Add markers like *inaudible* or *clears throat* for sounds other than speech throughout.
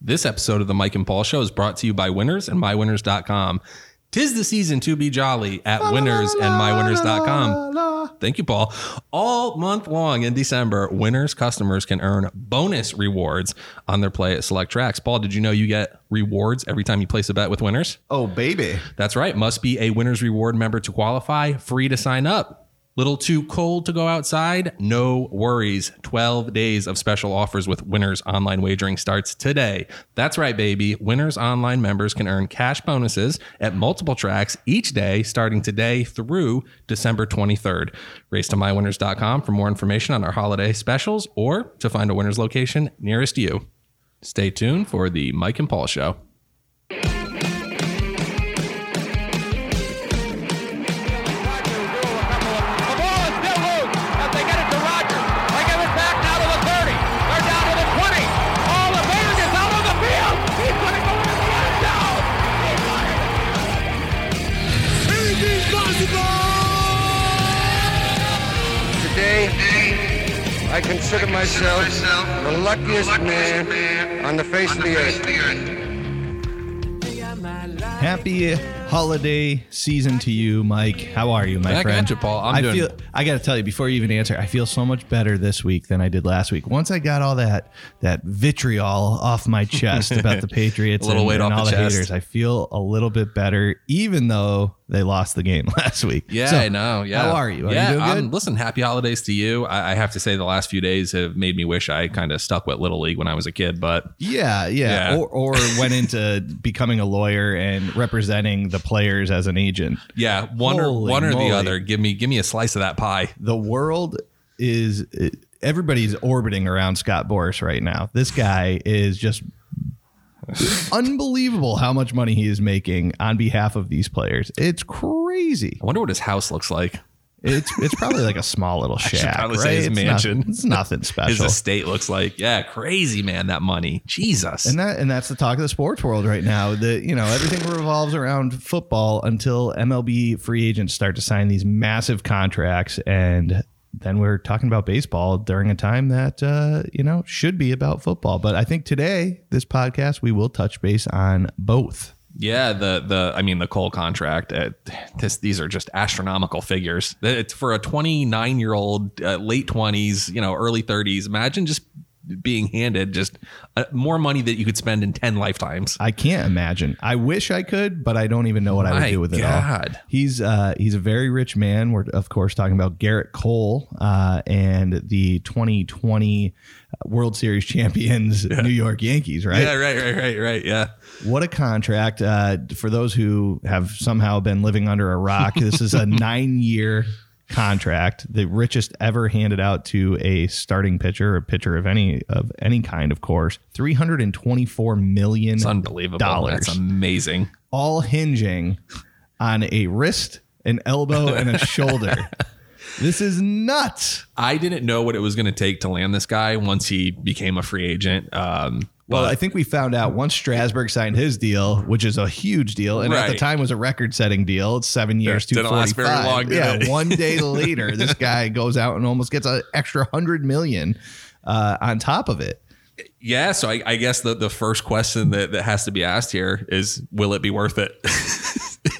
This episode of the Mike and Paul Show is brought to you by Winners and MyWinners.com. Tis the season to be jolly at Winners and MyWinners.com. Thank you, Paul. All month long in December, Winners customers can earn bonus rewards on their play at select tracks. Paul, did you know you get rewards every time you place a bet with Winners? Oh, baby. That's right. Must be a Winners Reward member to qualify. Free to sign up. Little too cold to go outside? No worries. 12 days of special offers with Winners Online Wagering starts today. That's right, baby. Winners Online members can earn cash bonuses at multiple tracks each day starting today through December 23rd. Race to mywinners.com for more information on our holiday specials or to find a Winners location nearest you. Stay tuned for the Mike and Paul Show. I consider myself the luckiest man on the face of the earth. Happy holiday season to you, Mike. How are you, my Back friend? at you, Paul. I'm I doing- feel. I got to tell you before you even answer. I feel so much better this week than I did last week. Once I got all that that vitriol off my *laughs* chest about the Patriots, A little and, weight and off all the the haters, I feel a little bit better, even though they lost the game *laughs* last week. Yeah, So, I know. Yeah. How are you? Are yeah, you um, listen, happy holidays to you. I, I have to say, the last few days have made me wish I kind of stuck with Little League when I was a kid. But Yeah, yeah. Yeah. Or, or went into becoming a lawyer and representing the players as an agent. yeah, one or Holy one or the other. Give me give me a slice of that pie. The world is everybody's orbiting around Scott Boras right now. This guy is just *laughs* unbelievable how much money he is making on behalf of these players. It's crazy. I wonder what his house looks like. It's it's probably like a small little *laughs* shack. probably right? say his It's mansion. Not, it's nothing *laughs* special. His estate looks like. Yeah, crazy man. That money, Jesus. And that and that's the talk of the sports world right now. That you know everything revolves around football until MLB free agents start to sign these massive contracts, and then we're talking about baseball during a time that uh, you know should be about football. But I think today this podcast we will touch base on both. Yeah, the the I mean the coal contract. Uh, this these are just astronomical figures. It's for a 29 year old, uh, late 20s, you know, early 30s. Imagine just being handed just uh, more money that you could spend in 10 lifetimes. I can't imagine. I wish I could, but I don't even know what I would My do with it God. all. He's uh, he's a very rich man. We're of course talking about Gerrit Cole uh, and the 2020 World Series champions, New York Yankees. Right? Yeah, right, right, right, right. Yeah. What a contract! Uh, for those who have somehow been living under a rock, this is a *laughs* nine-year contract, the richest ever handed out to a starting pitcher, a pitcher of any of any kind, of course. Three hundred and twenty-four million It's unbelievable. dollars That's amazing. all hinging on a wrist, an elbow, and a shoulder. *laughs* This is nuts. I didn't know what it was going to take to land this guy once he became a free agent. Um, Well, but I think we found out once Strasburg signed his deal, which is a huge deal, and at the Right. time was a record-setting deal. It's seven years, two last long, yeah, one *laughs* day later, this guy goes out and almost gets an extra hundred million uh, on top of it. yeah, so I, I guess the, the first question that, that has to be asked here is will it be worth it? *laughs*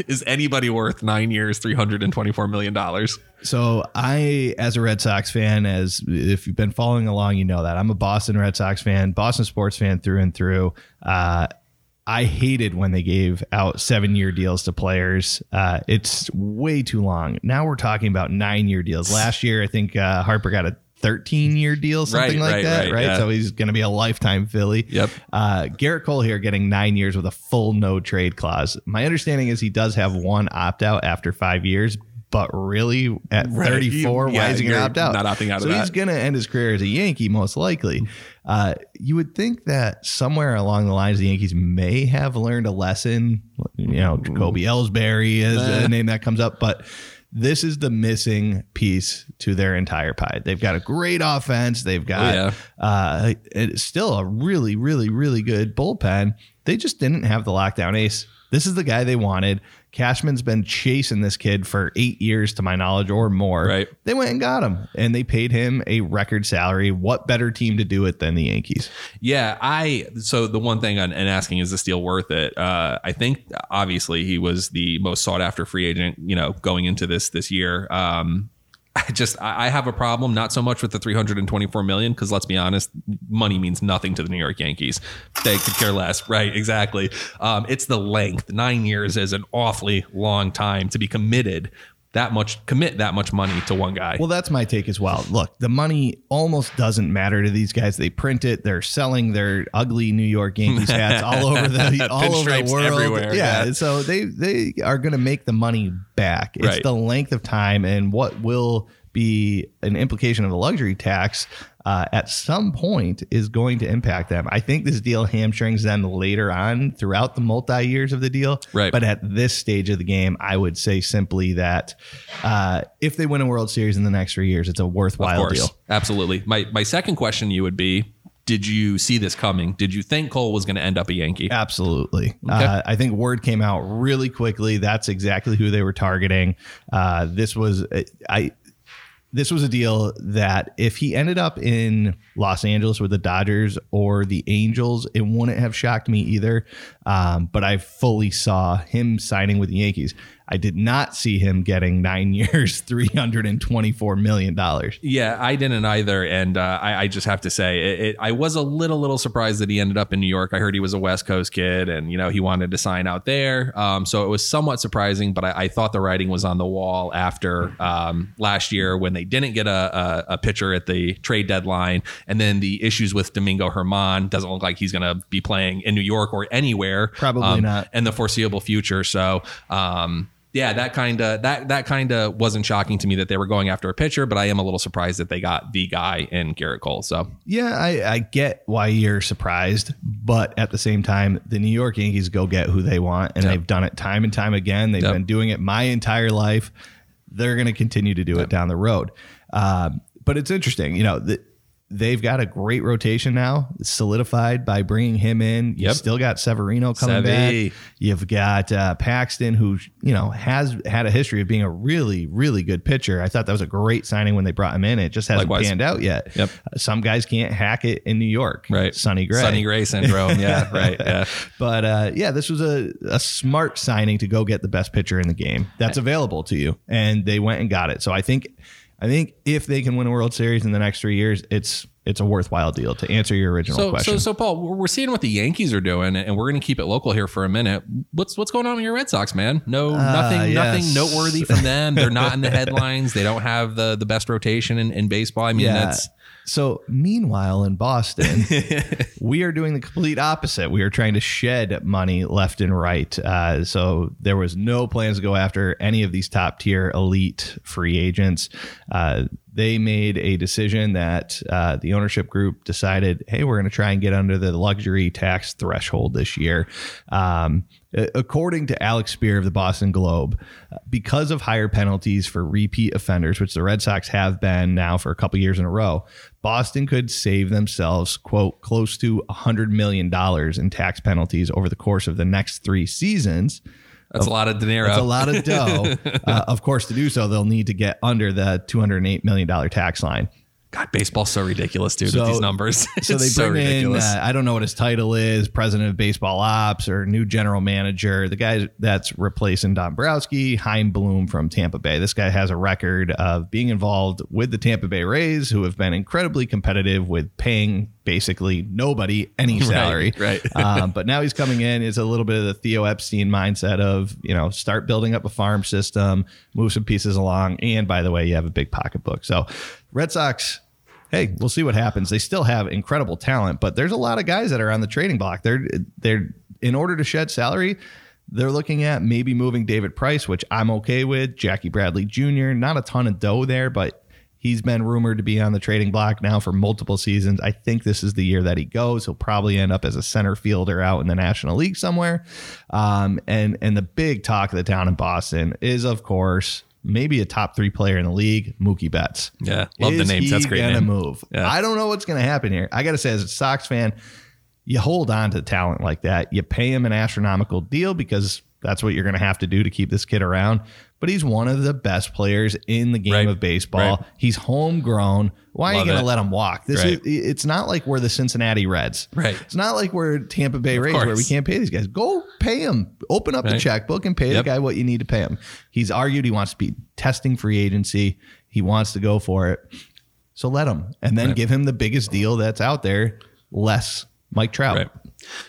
*laughs* is anybody worth nine years, $324 million? So I, as a Red Sox fan, as if you've been following along, you know that I'm a Boston Red Sox fan, Boston sports fan through and through. Uh, I hated when they gave out seven year deals to players. Uh, it's way too long. Now we're talking about nine year deals. Last year, I think uh, Harper got a 13 year deal, something Right, like right, that, right, right? yeah. So he's going to be a lifetime Philly. Yep. Uh, Gerrit Cole here getting nine years with a full no trade clause. My understanding is he does have one opt out after five years, but really at Right. 34, Yeah, why is he going to opt out? not opting out of so he's going to end his career as a Yankee, most likely. Uh, you would think that somewhere along the lines, the Yankees may have learned a lesson. You know, Jacoby Ellsbury is a name that comes up, but this is the missing piece to their entire pie. They've got a great offense. They've got yeah. uh, it's still a really, really, really good bullpen. They just didn't have the lockdown ace This is the guy they wanted. Cashman's been chasing this kid for eight years, to my knowledge, or more. Right. They went and got him, and they paid him a record salary. What better team to do it than the Yankees? Yeah, I so the one thing on and asking is this deal worth it? Uh, I think obviously he was the most sought after free agent, you know, going into this this year. Um, *laughs* I just I have a problem not so much with the 324 million because let's be honest, money means nothing to the New York Yankees. They could care less, right? Exactly. Um, it's the length. Nine years is an awfully long time to be committed that much commit that much money to one guy. Well, that's my take as well. Look, the money almost doesn't matter to these guys. They print it. They're selling their ugly New York Yankees *laughs* hats all over the *laughs* all over the world. everywhere, yeah, yeah. so they they are going to make the money back. It's Right. the length of time and what will be an implication of the luxury tax uh, at some point is going to impact them. I think this deal hamstrings them later on throughout the multi years of the deal. Right. But at this stage of the game, I would say simply that uh, if they win a World Series in the next three years, it's a of worthwhile course, deal. absolutely. My my second question to you would be. Did you see this coming? Did you think Cole was going to end up a Yankee? Absolutely. Uh, I think word came out really quickly. That's exactly who they were targeting. Uh, this was I. This was a deal that if he ended up in Los Angeles with the Dodgers or the Angels, it wouldn't have shocked me either. Um, but I fully saw him signing with the Yankees. I did not see him getting nine *laughs* years, three hundred and twenty-four million dollars. Yeah, I didn't either, and uh, I, I just have to say, it, it, I was a little, little surprised that he ended up in New York. I heard he was a West Coast kid, and you know he wanted to sign out there, um, so it was somewhat surprising. But I, I thought the writing was on the wall after um, last year when they didn't get a, a, a pitcher at the trade deadline, and then the issues with Domingo German doesn't look like he's going to be playing in New York or anywhere, Probably um, not. in the foreseeable future. So. Um, yeah, that kind of that that kind of wasn't shocking to me that they were going after a pitcher, but I am a little surprised that they got the guy in Gerrit Cole. So Yeah, I, I get why you're surprised, but at the same time, the New York Yankees go get who they want, and Yep. they've done it time and time again. They've Yep. been doing it my entire life. They're going to continue to do it down the road. Um, but it's interesting, you know. The, They've got a great rotation now, solidified by bringing him in. You Yep. still got Severino coming Sevy. back. You've got uh, Paxton, who you know has had a history of being a really, really good pitcher. I thought that was a great signing when they brought him in. It just hasn't Likewise. panned out yet. Yep. Uh, Some guys can't hack it in New York. right, Sonny Gray. Sonny Gray syndrome. *laughs* Yeah, right. Yeah, *laughs* But uh, yeah, this was a, a smart signing to go get the best pitcher in the game that's available to you, and they went and got it. So I think, I think if they can win a World Series in the next three years, it's it's a worthwhile deal. To answer your original So, question, so, so, Paul, we're seeing what the Yankees are doing, and we're going to keep it local here for a minute. What's what's going on with your Red Sox, man? No, nothing, Uh, yes. nothing noteworthy from them. They're not in the *laughs* headlines. They don't have the the best rotation in, in baseball. I mean, yeah. that's So meanwhile, in Boston, *laughs* we are doing the complete opposite. We are trying to shed money left and right. Uh, so there was no plans to go after any of these top tier elite free agents. Uh, they made a decision that uh, the ownership group decided, hey, we're going to try and get under the luxury tax threshold this year. Um, according to Alex Speier of the Boston Globe, uh, because of higher penalties for repeat offenders, which the Red Sox have been now for a couple years in a row, Boston could save themselves, quote, close to $100 million in tax penalties over the course of the next three seasons. that's a lot of dinero. That's a lot of dough. *laughs* uh, of course, to do so, they'll need to get under the $208 million tax line. God, baseball's so ridiculous, dude. So- with these numbers, So *laughs* It's they bring in, ridiculous. uh, I don't know what his title is, president of baseball ops or new general manager. The guy that's replacing Don Dombrowski, Chaim Bloom from Tampa Bay. This guy has a record of being involved with the Tampa Bay Rays, who have been incredibly competitive with paying basically nobody any *laughs* salary. right. *laughs* um, but now he's coming in is a little bit of the Theo Epstein mindset of you know start building up a farm system, move some pieces along, and by the way, you have a big pocketbook. So Red Sox. Hey, we'll see what happens. They still have incredible talent, but there's a lot of guys that are on the trading block. They're they're in order to shed salary, they're looking at maybe moving David Price, which I'm okay with. Jackie Bradley Jr. Not a ton of dough there, but he's been rumored to be on the trading block now for multiple seasons. I think this is the year that he goes. He'll probably end up as a center fielder out in the National League somewhere. Um, and and the big talk of the town in Boston is, of course, maybe a top three player in the league, Mookie Betts. Yeah, love the Is names. he That's great Gonna name. move. Yeah. I don't know what's going to happen here. I got to say, as a Sox fan, you hold on to talent like that. You pay him an astronomical deal because that's what you're going to have to do to keep this kid around. But he's one of the best players in the game Right. of baseball. Right. He's homegrown. Why are you going to let him walk? This Right. is it's not like we're the Cincinnati Reds. Right. It's not like we're Tampa Bay Rays where we can't pay these guys. Go pay him. Open up the checkbook and pay Yep. the guy what you need to pay him. He's argued he wants to be testing free agency. He wants to go for it. So let him. And then give him the biggest deal that's out there, less Mike Trout.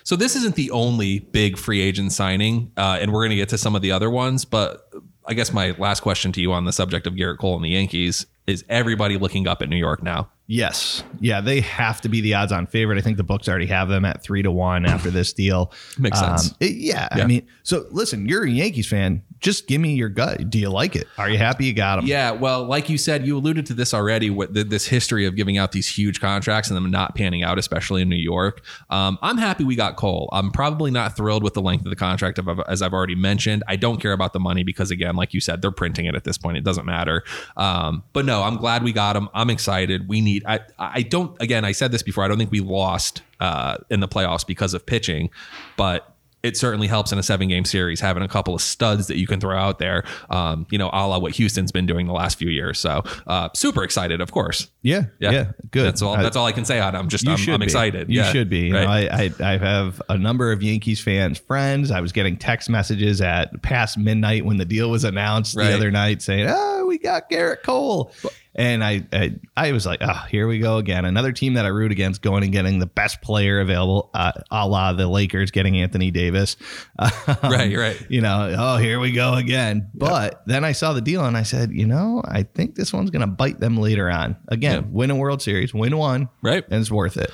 So this isn't the only big free agent signing, uh, and we're going to get to some of the other ones. But I guess my last question to you on the subject of Gerrit Cole and the Yankees is: everybody looking up at New York now? Yes. Yeah, they have to be the odds on favorite. I think the books already have them at three to one after this deal. *laughs* Makes sense. it- yeah, I mean, so listen, you're a Yankees fan. Just give me your gut. Do you like it? Are you happy you got them? Yeah, well, like you said, you alluded to this already. with th- this history of giving out these huge contracts and them not panning out, especially in New York. Um, I'm happy we got Cole. I'm probably not thrilled with the length of the contract, of, as I've already mentioned. I don't care about the money because, again, like you said, they're printing it at this point. It doesn't matter. Um, but no, I'm glad we got him. I'm excited. We need. I I don't. Again, I said this before. I don't think we lost uh, in the playoffs because of pitching, but it certainly helps in a seven game series having a couple of studs that you can throw out there, um, you know, a la what Houston's been doing the last few years. So uh, super excited, of course. Yeah. Yeah. yeah good. That's all. I- that's all I can say on. it. I'm just. I'm, I'm excited. You Yeah. should be. You Right. know, I, I I have a number of Yankees fans friends. I was getting text messages at past midnight when the deal was announced Right. the other night saying, "Oh, we got Gerrit Cole." And I, I I was like, oh, here we go again. Another team that I root against going and getting the best player available, uh, a la the Lakers getting Anthony Davis. Um, *laughs* Right, right. You know, oh, here we go again. But then I saw the deal and I said, you know, I think this one's going to bite them later on. Again, Yeah. win a World Series, win one, Right. and it's worth it.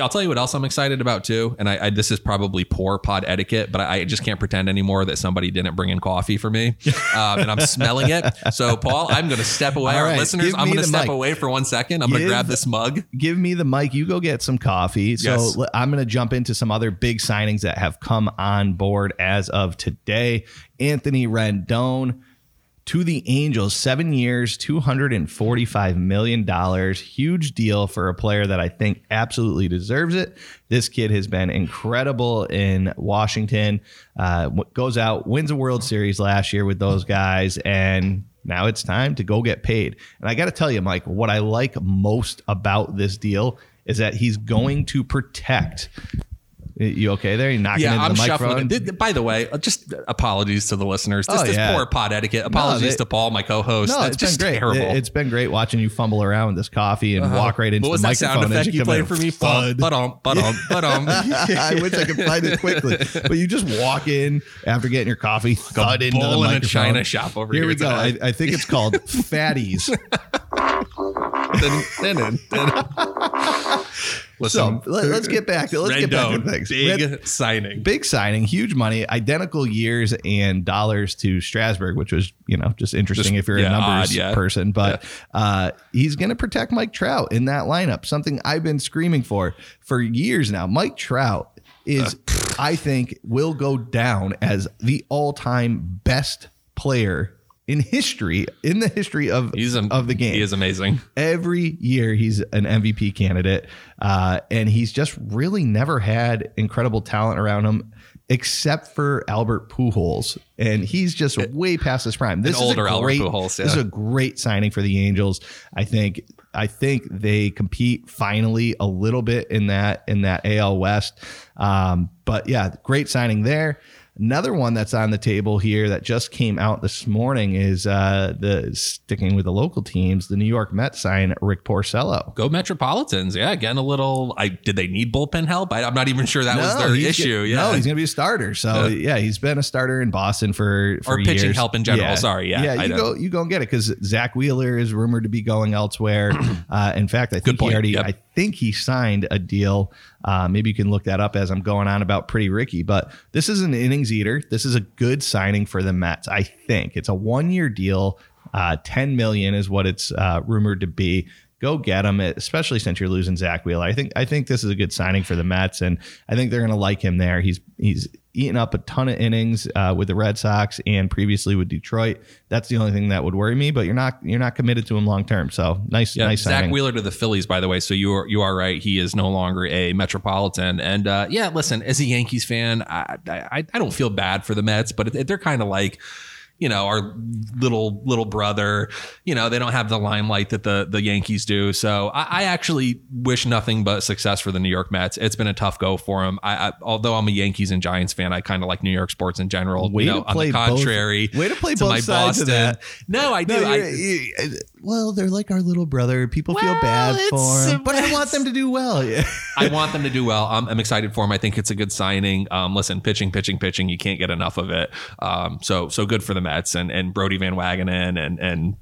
I'll tell you what else I'm excited about too, and I, I this is probably poor pod etiquette, but I, I just can't pretend anymore that somebody didn't bring in coffee for me, *laughs* um, and I'm smelling it. So, Paul, I'm going to step away. All Our listeners, I'm going to step mic. away for one second. I'm going to grab this mug. give me the mic. You go get some coffee. So Yes. I'm going to jump into some other big signings that have come on board as of today. Anthony Rendon to the Angels, seven years, $245 million. Huge deal for a player that I think absolutely deserves it. This kid has been incredible in Washington. Uh, goes out, wins a World Series last year with those guys, and now it's time to go get paid. And I got to tell you, Mike, what I like most about this deal is that he's going to protect. You okay there? You knocking in the microphone. Yeah, into I'm the shuffling. Did- By the way, uh, just apologies to the listeners. This, Oh, this yeah. poor pod etiquette. Apologies they- to Paul, my co-host. No, That's it's just been great. terrible. Uh-huh. It, has been great watching you fumble around with this coffee and walk right into what was the that microphone. sound effect you come played for me? Thud. But um, but um, but um. I wish I could find it quickly, but you just walk in after getting your coffee, thud into the bull in a microphone. china shop over here. here we go. I. I think it's called *laughs* Fatties. *laughs* Listen, so let, us get back to let's get back to Rendon, things. big Red- signing. big signing, huge money, identical years and dollars to Strasburg, which was you know just interesting Just, if you're yeah, a numbers odd, yeah. person. But uh, he's going to protect Mike Trout in that lineup. Something I've been screaming for for years now. Mike Trout is, Uh. I think, will go down as the all-time best player. In history, in the history of He's a, of the game, He is amazing. every year he's an MVP candidate, uh, and he's just really never had incredible talent around him, except for Albert Pujols, and he's just way past his prime. This is older a Albert great, Pujols, This is a great signing for the Angels. I think. I think they compete finally a little bit in that in that AL West. Um, but yeah, great signing there. Another one that's on the table here that just came out this morning is uh, the sticking with the local teams. The New York Mets sign Rick Porcello. Go Metropolitans. Yeah, again, a little. I did they need bullpen help? I, I'm not even sure that was their issue. get- yeah, No, he's going to be a starter. So yeah. he's been a starter in Boston for, for Or pitching help in general. Sorry, yeah, yeah. You go, you go and get it because Zack Wheeler is rumored to be going elsewhere. *clears throat* uh, in fact, I think he already. Yep. I think he signed a deal. Uh, maybe you can look that up as I'm going on about Pretty Ricky. But this is an innings eater. This is a good signing for the Mets. I think it's a one year deal. Uh, 10 million is what it's uh, rumored to be. Go get him, especially since you're losing Zack Wheeler. I think I think this is a good signing for the Mets, and I think they're going to like him there. He's he's eaten up a ton of innings uh, with the Red Sox and previously with Detroit. That's the only thing that would worry me. But you're not you're not committed to him long term. So nice, Yeah, nice Zack signing. Wheeler to the Phillies, by the way. So you are you are right. He is no longer a Metropolitan. And uh, yeah, listen, as a Yankees fan, I I, I don't feel bad for the Mets, but they're kind of like. You know, our little little brother. You know, they don't have the limelight that the the Yankees do. So I, I actually wish nothing but success for the New York Mets. It's been a tough go for them. I, I although I'm a Yankees and Giants fan, I kind of like New York sports in general. Way you know, to play on the both- contrary, way to play to both my sides of that. No, I do. No, I, you're- well, they're like our little brother. People feel bad for them, but I want them to do well. Yeah. *laughs* I want them to do well. I'm, I'm excited for them. I think it's a good signing. Um, listen, pitching, pitching, pitching. You can't get enough of it. Um, so so good for the Mets and and Brodie Van Wagenen and and.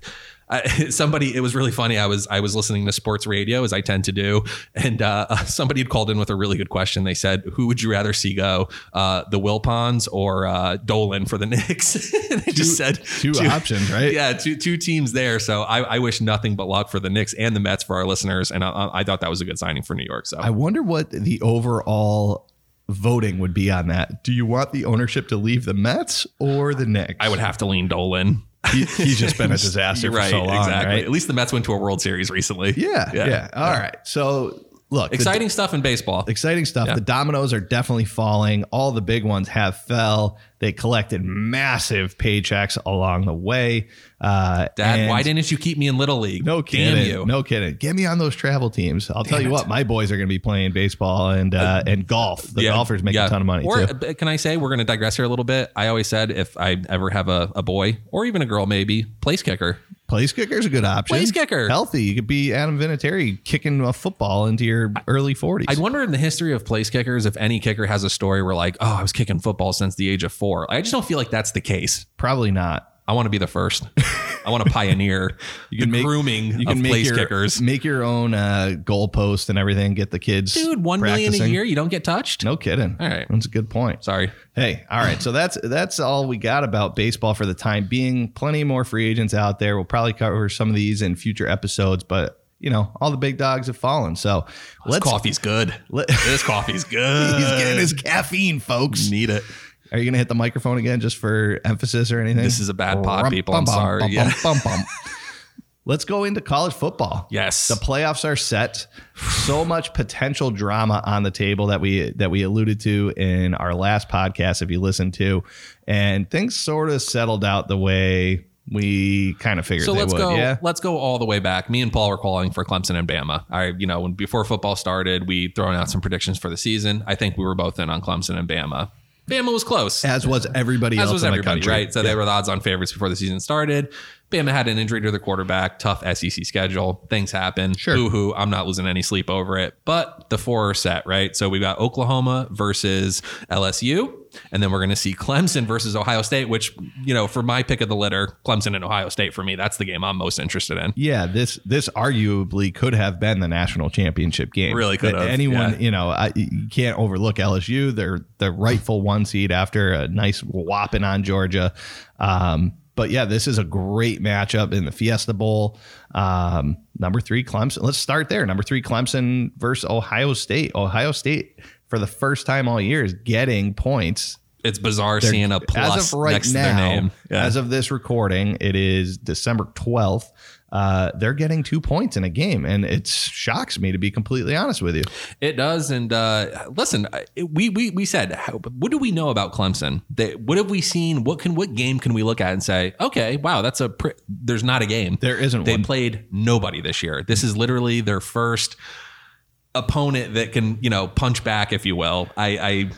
I, *laughs* somebody, it was really funny. I was I was listening to sports radio as I tend to do, and uh, *laughs* somebody had called in with a really good question. They said, "Who would you rather see go, uh, the Wilpons or uh, Dolan for the *laughs* Knicks?" they just said two options, right? Yeah, two two teams there. So I, I wish nothing but luck for the Knicks and the Mets for our listeners, and I, I thought that was a good signing for New York. So I wonder what the overall voting would be on that. Do you want the ownership to leave the Mets or the Knicks? I would have to lean Dolan. He, he's just been a *laughs* disaster for right, so long, exactly. right? At least the Mets went to a World Series recently. Yeah, yeah. All right. So look, the- Exciting stuff in baseball. exciting stuff. Yeah. The dominoes are definitely falling. All the big ones have fell. They collected massive paychecks along the way. Uh, Dad, why didn't you keep me in Little League? No Damn kidding. you. No kidding. Get me on those travel teams. I'll tell you it. what, my boys are going to be playing baseball and uh, and golf. The Yeah, golfers make yeah. a ton of money Or too. uh, can I say we're going to digress here a little bit? I always said if I ever have a, a boy or even a girl, maybe place kicker. Place kicker's a good option. Place kicker. Healthy. You could be Adam Vinatieri kicking a football into your early 40s. I'd wonder in the history of place kickers if any kicker has a story where like, oh, I was kicking football since the age of four. I just don't feel like that's the case. Probably not. I want to be the first. I want to pioneer *laughs* you can the make- grooming You can make place your, kickers. make your own uh, goalpost and everything. Get the kids. Dude, one million practicing. a year, you don't get touched. No kidding. All right. That's a good point. Sorry. Hey, all right. So that's that's all we got about baseball for the time being. Plenty more free agents out there. We'll probably cover some of these in future episodes, but you know, all the big dogs have fallen. So This let's coffee's good. Let- this coffee's good. *laughs* He's getting his caffeine, folks. need it. Are you going to hit the microphone again just for emphasis or anything? This is a bad pod, people. I'm bum, sorry. bum, Yeah. Let's go into college football. Yes. The playoffs are set. So much potential drama on the table that we that we alluded to in our last podcast if you listened to and things sort of settled out the way we kind of figured So let's would. go. Yeah. Let's go all the way back. Me and Paul were calling for Clemson and Bama. I, you know, when before football started, we thrown out some predictions for the season. I think we were both in on Clemson and Bama. Bama was close. As was everybody as else was in everybody, the country. right? So they were the odds on favorites before the season started. Bama had an injury to their quarterback, tough SEC schedule. Things happen. Sure. Boo hoo. I'm not losing any sleep over it. But the four are set, right? So we've got Oklahoma versus LSU. And then we're going to see Clemson versus Ohio State, which, you know, for my pick of the litter, Clemson and Ohio State for me, that's the game I'm most interested in. Yeah, this this arguably could have been the national championship game. Really could have, Anyone, yeah. you know, I, you can't overlook LSU. They're the rightful one seed after a nice whopping on Georgia. Um, but yeah, this is a great matchup in the Fiesta Bowl. Um, number three, Clemson. Let's start there. Number three, Clemson versus Ohio State. Ohio State for the first time all year is getting points It's bizarre seeing a plus as of right next now, to their name. Yeah. as of this recording, it is December 12th. Uh, they're getting two points in a game, and it shocks me to be completely honest with you. It does, and uh, listen, we we we said, how, what do we know about Clemson? They, what have we seen? What can what game can we look at and say, okay, wow, that's a pre- there's not a game. There isn't They one. played nobody this year. This is literally their first opponent that can you know punch back, if you will. I, I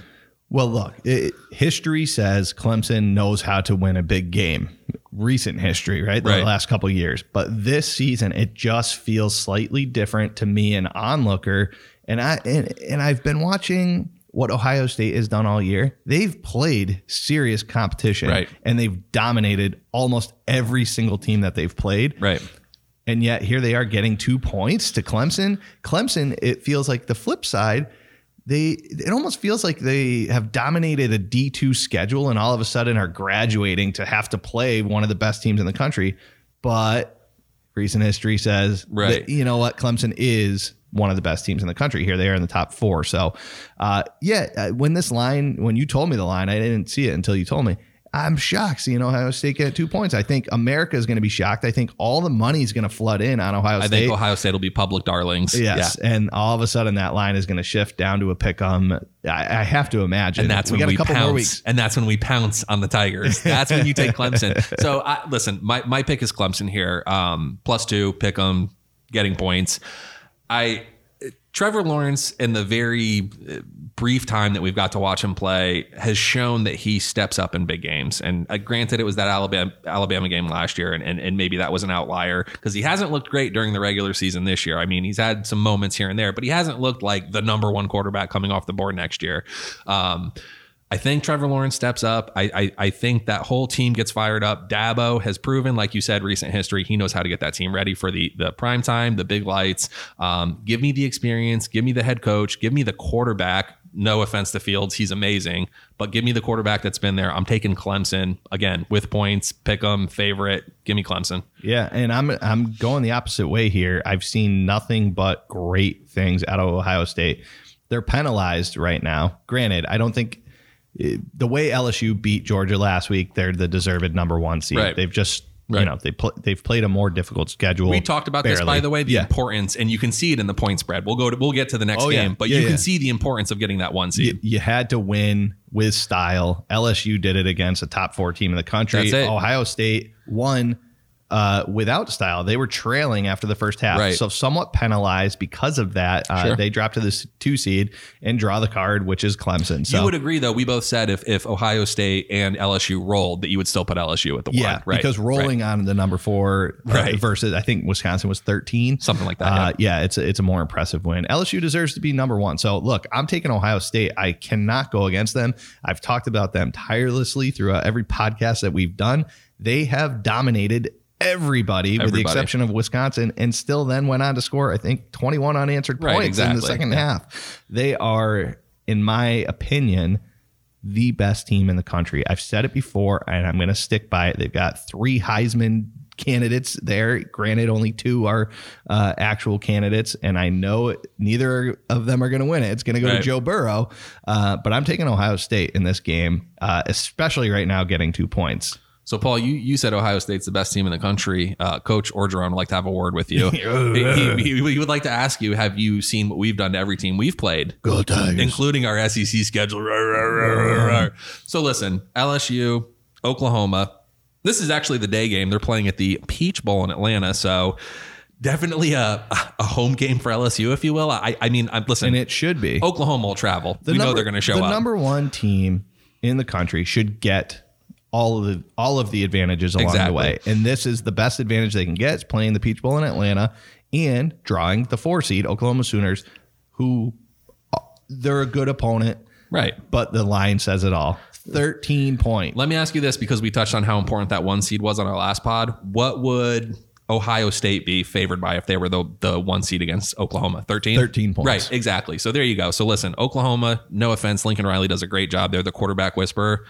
Well, look, it, history says Clemson knows how to win a big game. Recent history, right? The Right. last couple of years. But this season, it just feels slightly different to me, an onlooker. And I and, and I've been watching what Ohio State has done all year. They've played serious competition, Right. And they've dominated almost every single team that they've played. right. And yet here they are getting two points to Clemson. Clemson, it feels like the flip side. They it almost feels like they have dominated a D2 schedule and all of a sudden are graduating to have to play one of the best teams in the country. But Recent history says, Right. that, you know what, Clemson is one of the best teams in the country. Here they are in the top four. So, uh, yeah, uh, when this line, when you told me the line, I didn't see it until you told me. I'm shocked seeing Ohio State get two points. I think America is going to be shocked. I think all the money is going to flood in on Ohio State. I think Ohio State will be public darlings. Yes, and all of a sudden that line is going to shift down to a pick 'em. I, I have to imagine. And that's we when got we a couple pounce. more weeks. And that's when we pounce on the Tigers. That's when you take *laughs* Clemson. So I, listen, my, my pick is Clemson here. Um, plus two, pick them, getting points. I Trevor Lawrence in the very uh, brief time that we've got to watch him play has shown that he steps up in big games. And uh, granted, it was that Alabama Alabama game last year, and and, and maybe that was an outlier because he hasn't looked great during the regular season this year. I mean, he's had some moments here and there, but he hasn't looked like the number one quarterback coming off the board next year. Um, I think Trevor Lawrence steps up. I, I I think that whole team gets fired up. Dabo has proven, like you said, recent history, he knows how to get that team ready for the the prime time, the big lights. Um, give me the experience, give me the head coach, give me the quarterback. No offense to Fields, he's amazing, but give me the quarterback that's been there. I'm taking Clemson again with points. Pick them favorite. Give me Clemson. Yeah, and I'm I'm going the opposite way here. I've seen nothing but great things out of Ohio State. They're penalized right now. Granted, I don't think the way LSU beat Georgia last week, they're the deserved number one seed. Right. They've just Right. you know they pl- they've played a more difficult schedule. We talked about this, by the way, the yeah. importance, and you can see it in the point spread. We'll go to we'll get to the next Oh, yeah. game, but Yeah, you yeah. can see the importance of getting that one seed. you, you had to win with style. LSU did it against a top four team in the country. That's it. Ohio State won uh, without style. They were trailing after the first half, Right. so somewhat penalized because of that. Uh, Sure. They dropped to this two seed and draw the card, which is Clemson. So you would agree, though. We both said if, if Ohio State and LSU rolled, that you would still put LSU at the yeah, one, right? because rolling on the number four uh, Right. versus I think Wisconsin was thirteen, Something like that, Uh, yeah. it's a, it's a more impressive win. LSU deserves to be number one. So look, I'm taking Ohio State. I cannot go against them. I've talked about them tirelessly throughout every podcast that we've done. They have dominated everybody, with the exception of Wisconsin, and still then went on to score I think 21 unanswered Right, points in the second Yeah. half. They are, in my opinion the best team in the country. I've said it before and I'm going to stick by it. They've got three Heisman candidates there. Granted, only two are uh, actual candidates, and I know neither of them are going to win it. It's going to go to Joe Burrow, uh, but I'm taking Ohio State in this game, uh, especially right now, getting two points. So, Paul, you, you said Ohio State's the best team in the country. Uh, Coach Orgeron would like to have a word with you. *laughs* he, he- he would like to ask you Have you seen what we've done to every team we've played, Go Tigers. including our SEC schedule? So, listen LSU, Oklahoma. This is actually the day game. They're playing at the Peach Bowl in Atlanta. So, definitely a, a home game for LSU, if you will. I, I mean, I'm, listen, And it should be. Oklahoma will travel. we know they're going to show the up. The number one team in the country should get all of the all of the advantages along Exactly. the way, and this is the best advantage they can get. It's playing the Peach Bowl in Atlanta and drawing the four seed Oklahoma Sooners, who uh, they're a good opponent, right. but the line says it all. Thirteen points. Let me ask you this because we touched on how important that one seed was on our last pod. What would Ohio State be favored by if they were the, the one seed against Oklahoma? 13? 13 points. Right, exactly. So there you go. So listen, Oklahoma, no offense, Lincoln Riley does a great job. They're the quarterback whisperer.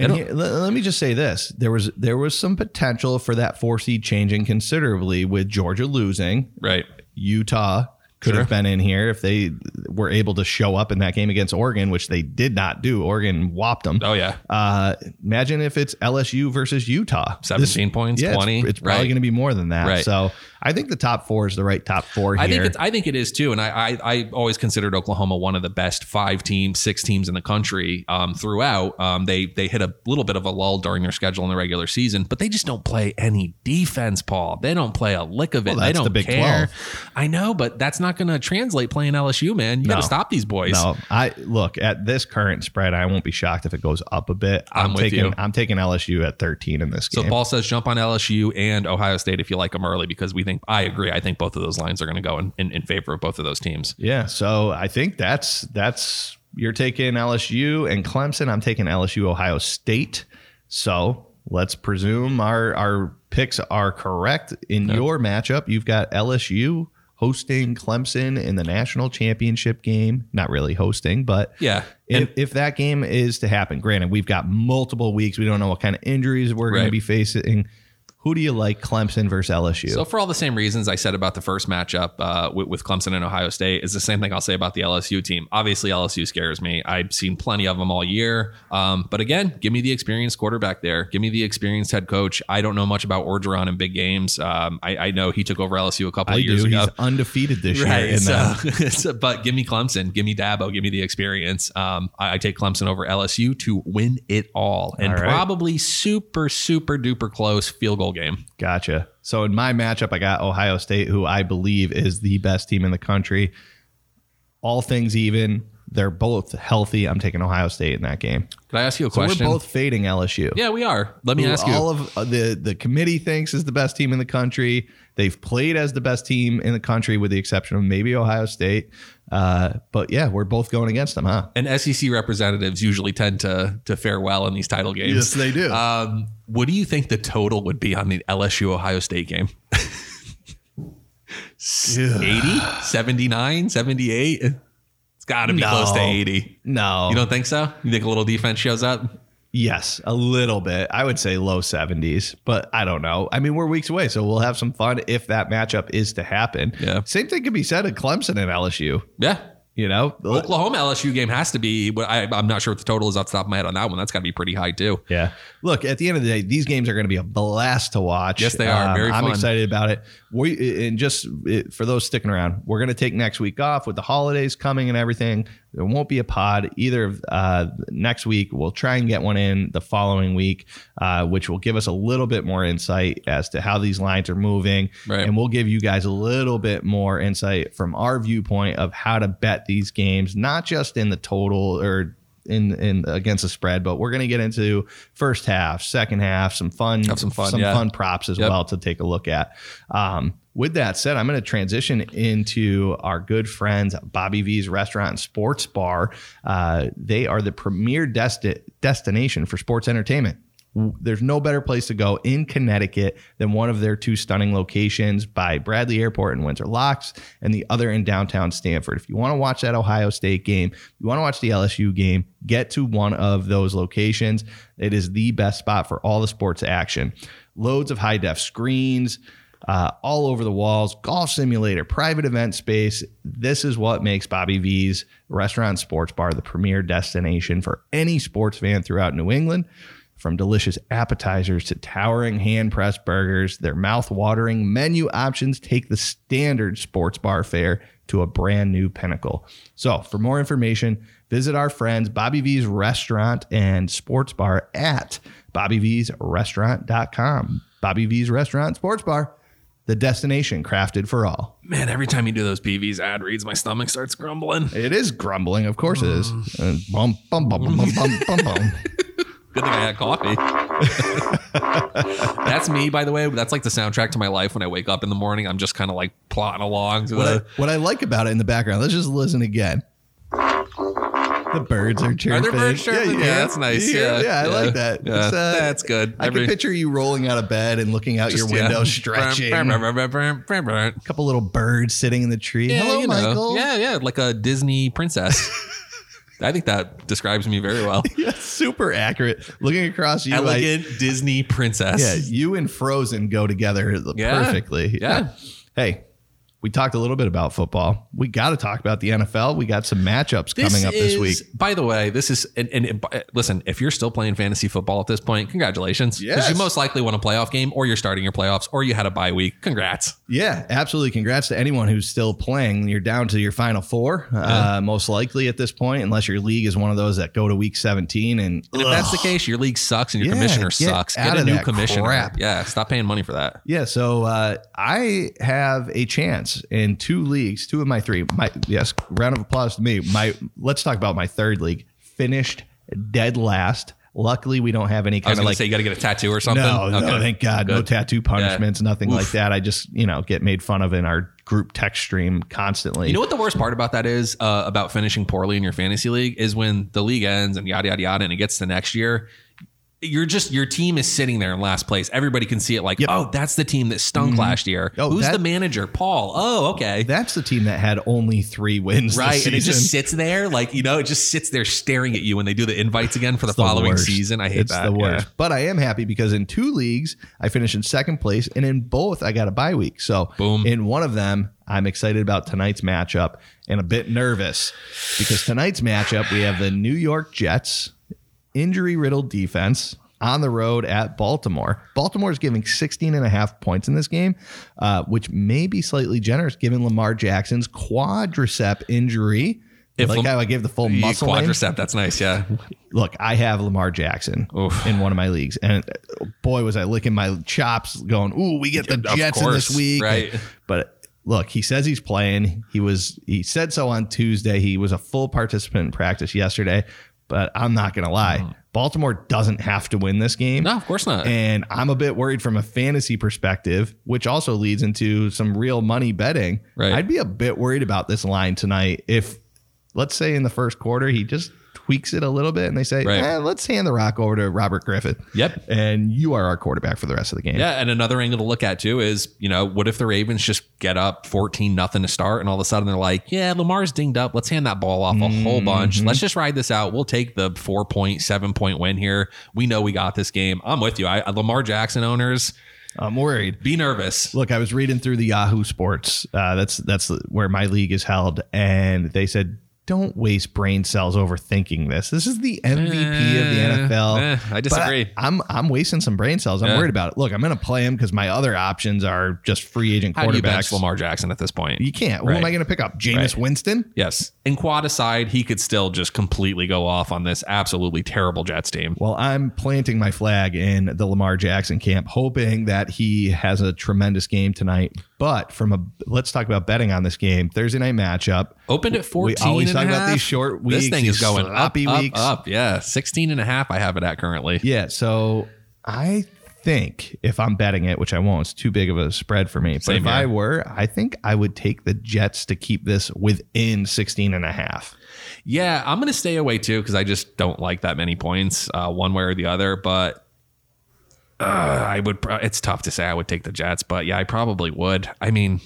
And here, let, let me just say this: there was there was some potential for that four seed changing considerably with Georgia losing. Right. Utah could Sure. have been in here if they were able to show up in that game against Oregon, which they did not do. Oregon whopped them. Oh, yeah. Uh, imagine if it's LSU versus Utah. 17 points, yeah, it's- 20, It's, probably right. going to be more than that. Right. So I think the top four is the right top four here. I think it's, I think it is too, and I, I I always considered Oklahoma one of the best five teams, six teams in the country um, throughout. Um, they they hit a little bit of a lull during their schedule in the regular season, but they just don't play any defense, Paul. They don't play a lick of it. Well, they don't the Big care. 12. I know, but that's not going to translate playing LSU, man. You got to stop these boys. No, I look at this current spread. I won't be shocked if it goes up a bit. I'm with taking you. I'm taking LSU at 13 in this game. So. Paul says jump on LSU and Ohio State if you like them early because we think I agree. I think both of those lines are going to go in, in, in favor of both of those teams. Yeah, so I think that's that's you're taking LSU and Clemson. I'm taking LSU Ohio State. So let's presume our our picks are correct. In your matchup, you've got LSU hosting Clemson in the national championship game. Not really hosting, but Yeah. if, if that game is to happen, granted, we've got multiple weeks. We don't know what kind of injuries we're going to be facing. Who do you like, Clemson versus LSU? So for all the same reasons I said about the first matchup uh, with, with Clemson and Ohio State, is the same thing I'll say about the LSU team. Obviously, LSU scares me. I've seen plenty of them all year. Um, but again, give me the experienced quarterback there. Give me the experienced head coach. I don't know much about Orgeron in big games. Um, I, I know he took over LSU a couple I of years do. ago. He's undefeated this year. Right. So, *laughs* so- but give me Clemson, give me Dabo, give me the experience. Um, I, I take Clemson over LSU to win it all, and All right. probably super, super duper close field goal game. Gotcha. So in my matchup, I got Ohio State, who I believe is the best team in the country. All things even, they're both healthy. I'm taking Ohio State in that game. Can I ask you a So question? we're both fading LSU. yeah, we are. Let me who ask you. all of uh, the the committee thinks is the best team in the country. They've played as the best team in the country, with the exception of maybe Ohio State. Uh, but yeah, we're both going against them, huh? and SEC representatives usually tend to to fare well in these title games. Yes, they do. Um, what do you think the total would be on the LSU Ohio State game? *laughs* 80, 79, 78? It's got to be No. close to 80. No, You don't think so? You think a little defense shows up? Yes, a little bit. I would say low 70s, but I don't know. I mean, we're weeks away, so we'll have some fun if that matchup is to happen. Yeah. Same thing could be said of Clemson and LSU. Yeah. You know, the Oklahoma LSU game has to be. but I, I'm not sure what the total is off the top of my head on that one. That's got to be pretty high too. Yeah. Look, at the end of the day, these games are going to be a blast to watch. Um, Yes, they are. Very I'm fun. excited about it. We and just for those sticking around, we're going to take next week off with the holidays coming and everything. There won't be a pod either uh, next week. We'll try and get one in the following week, uh, which will give us a little bit more insight as to how these lines are moving, Right. and we'll give you guys a little bit more insight from our viewpoint of how to bet these games, not just in the total or in in against the spread, but we're going to get into first half, second half, some fun, Have some fun, some yeah. fun props as Yep. well to take a look at. Um, with that said, I'm going to transition into our good friends Bobby V's Restaurant and Sports Bar. Uh, they are the premier desti- destination for sports entertainment. There's no better place to go in Connecticut than one of their two stunning locations by Bradley Airport and Windsor Locks, and the other in downtown Stamford. If you want to watch that Ohio State game, you want to watch the LSU game, get to one of those locations. It is the best spot for all the sports action. Loads of high def screens, uh, all over the walls, golf simulator, private event space. This is what makes Bobby V's Restaurant Sports Bar the premier destination for any sports fan throughout New England. From delicious appetizers to towering hand pressed burgers, their mouth watering menu options take the standard sports bar fare to a brand new pinnacle. So, for more information, visit our friends Bobby V's Restaurant and Sports Bar at BobbyV'sRestaurant.com. Bobby V's Restaurant Sports Bar, the destination crafted for all. Man, every time you do those PV's ad reads, my stomach starts grumbling. It is grumbling. Of course it is. Uh, bum, bum, bum, bum, bum, bum, bum. *laughs* Good thing I had coffee. *laughs* That's me, by the way. That's like the soundtrack to my life when I wake up in the morning. I'm just kind of like plodding along to What I, what I like about it in the background, let's just listen again. The birds are chirping. Are there birds chirping? you Yeah, hear that's nice. Hear it? Yeah, I yeah. like that. Yeah, uh, that's good. I Every- can picture you rolling out of bed and looking out your window, yeah. *laughs* stretching. A couple little birds sitting in the tree. Hello, you know. Michael. Yeah, yeah, like a Disney princess. *laughs* I think that describes me very well. *laughs* Yeah, super accurate. Looking across you, Elegant Disney princess. yeah, you and Frozen go together Yeah. perfectly. Yeah. Hey, we talked a little bit about football. We got to talk about the NFL. We got some matchups coming up this week. By the way, this is and, and, and, uh, listen. If you're still playing fantasy football at this point, congratulations. Because Yes. you most likely won a playoff game, or you're starting your playoffs, or you had a bye week. Congrats. Yeah, absolutely. Congrats to anyone who's still playing. You're down to your final four, uh, most likely at this point, unless your league is one of those that go to week 17. And, And if that's the case, your league sucks and your Yeah, commissioner sucks. Get a new commissioner. crap. Yeah, stop paying money for that. yeah, so uh, I have a chance in two leagues, two of my three. My yes, round of applause to me. My let's talk about my third league. Finished dead last. Luckily, we don't have any kind of like say you got to get a tattoo or something. No, no, thank God. No tattoo punishments, nothing like that. I just, you know, get made fun of in our group text stream constantly. You know what the worst part about that is uh, about finishing poorly in your fantasy league is when the league ends and yada yada yada, and it gets to next year. You're just your team is sitting there in last place. Everybody can see it like, Yep. oh, that's the team that stunk mm-hmm. last year. Oh, Who's that- the manager? Paul. Oh, okay. That's the team that had only three wins. right. And it just sits there, like, you know, it just sits there staring at you when they do the invites again for the the following worst. season. I hate that. it's that. the worst. Yeah. But I am happy because in two leagues, I finished in second place, and in both, I got a bye week. So, Boom. in one of them, I'm excited about tonight's matchup and a bit nervous because tonight's matchup, we have the New York Jets, injury riddled defense. On the road at Baltimore. Baltimore is giving 16 and a half points in this game, uh, which may be slightly generous given Lamar Jackson's quadricep injury. If like Lam- how I gave the full muscle name. That's nice. Yeah. *laughs* look, I have Lamar Jackson Oof. in one of my leagues, and boy, was I licking my chops, going, "Ooh, we get the Of Jets in this week." right. But look, he says he's playing. He was. He said so on Tuesday. He was a full participant in practice yesterday. But I'm not going to lie, Baltimore doesn't have to win this game. Mm. No, of course not. And I'm a bit worried from a fantasy perspective, which also leads into some real money betting. Right. I'd be a bit worried about this line tonight if, let's say, in the first quarter, he just tweaks it a little bit and they say, Right. eh, let's hand the rock over to Robert Griffin. Yep. And you are our quarterback for the rest of the game. Yeah, and another angle to look at too is, you know, what if the Ravens just get up 14 nothing to start and all of a sudden they're like, yeah, Lamar's dinged up. Let's hand that ball off a whole bunch. Let's just ride this out. We'll take the 4 point, 7 point win here. We know we got this game. I'm with you. I Lamar Jackson owners, I'm worried. be nervous. Look, I was reading through the Yahoo Sports. Uh, that's that's where my league is held, and they said, "Don't waste brain cells overthinking this. This is the MVP of the Eh, NFL." eh, I But disagree. I'm I'm wasting some brain cells. I'm Yeah. worried about it. Look, I'm going to play him because my other options are just free agent How do you bench quarterbacks. Lamar Jackson at this point? You can't. Who am I going to pick up? Jameis Right. Winston? Yes. And quad aside, he could still just completely go off on this absolutely terrible Jets team. Well, I'm planting my flag in the Lamar Jackson camp, hoping that he has a tremendous game tonight. But from a let's talk about betting on this game. Thursday night matchup. Opened at 14 We always and talk a about these short weeks. This thing is going up, sloppy up, up. Yeah. 16 and a half I have it at currently. Yeah, so I think if I'm betting it, which I won't, it's too big of a spread for me. But Same if I were, I think I would take the Jets to keep this within 16 and a half. Yeah, I'm going to stay away too because I just don't like that many points uh, one way or the other. But uh, I would. It's tough to say I would take the Jets, but yeah, I probably would. I mean,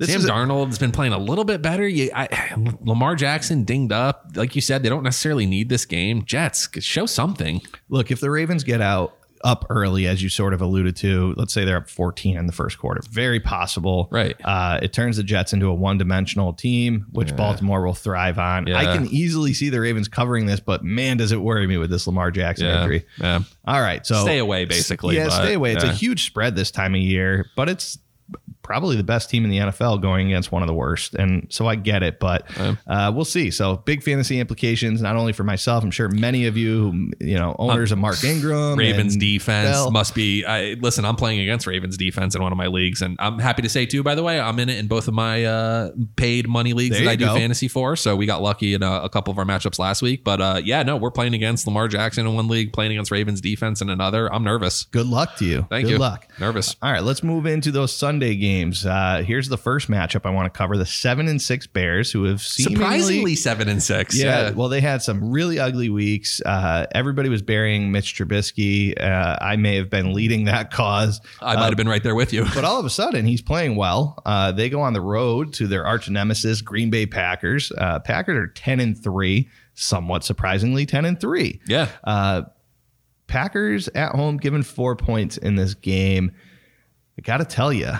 This Sam Darnold's been playing a little bit better. You, I, Lamar Jackson dinged up, like you said. They don't necessarily need this game. Jets show something. Look, if the Ravens get out up early, as you sort of alluded to, let's say they're up 14 in the first quarter, very possible. Right. Uh, it turns the Jets into a one dimensional team, which Baltimore will thrive on. I can easily see the Ravens covering this, but man, does it worry me with this Lamar Jackson Yeah, injury. yeah. All right. So Stay away, basically, Yeah, but, stay away. It's yeah. a huge spread this time of year, but it's probably the best team in the NFL going against one of the worst. And so I get it, but uh, we'll see. So big fantasy implications, not only for myself, I'm sure many of you, you know, owners of Mark Ingram, Ravens defense Bell. must be. I, listen, I'm playing against Ravens defense in one of my leagues, and I'm happy to say too. By the way, I'm in it in both of my uh, paid money leagues There that I do go. fantasy for. So we got lucky in a, a couple of our matchups last week. But uh, yeah, no, we're playing against Lamar Jackson in one league, playing against Ravens defense in another. I'm nervous. Good luck to you. Thank Good you. Good luck. Nervous. All right, let's move into those Sunday games. Uh, here's the first matchup I want to cover: the seven and six Bears, who have Surprisingly, seven and six. Yeah, Yeah. well, they had some really ugly weeks. Uh, everybody was burying Mitch Trubisky. Uh, I may have been leading that cause. I might have been right there with you. But all of a sudden, he's playing well. Uh, they go on the road to their arch nemesis, Green Bay Packers. Uh, Packers are ten and three, somewhat surprisingly, ten and three. Yeah. Uh, Packers at home given four points in this game. I got to tell you,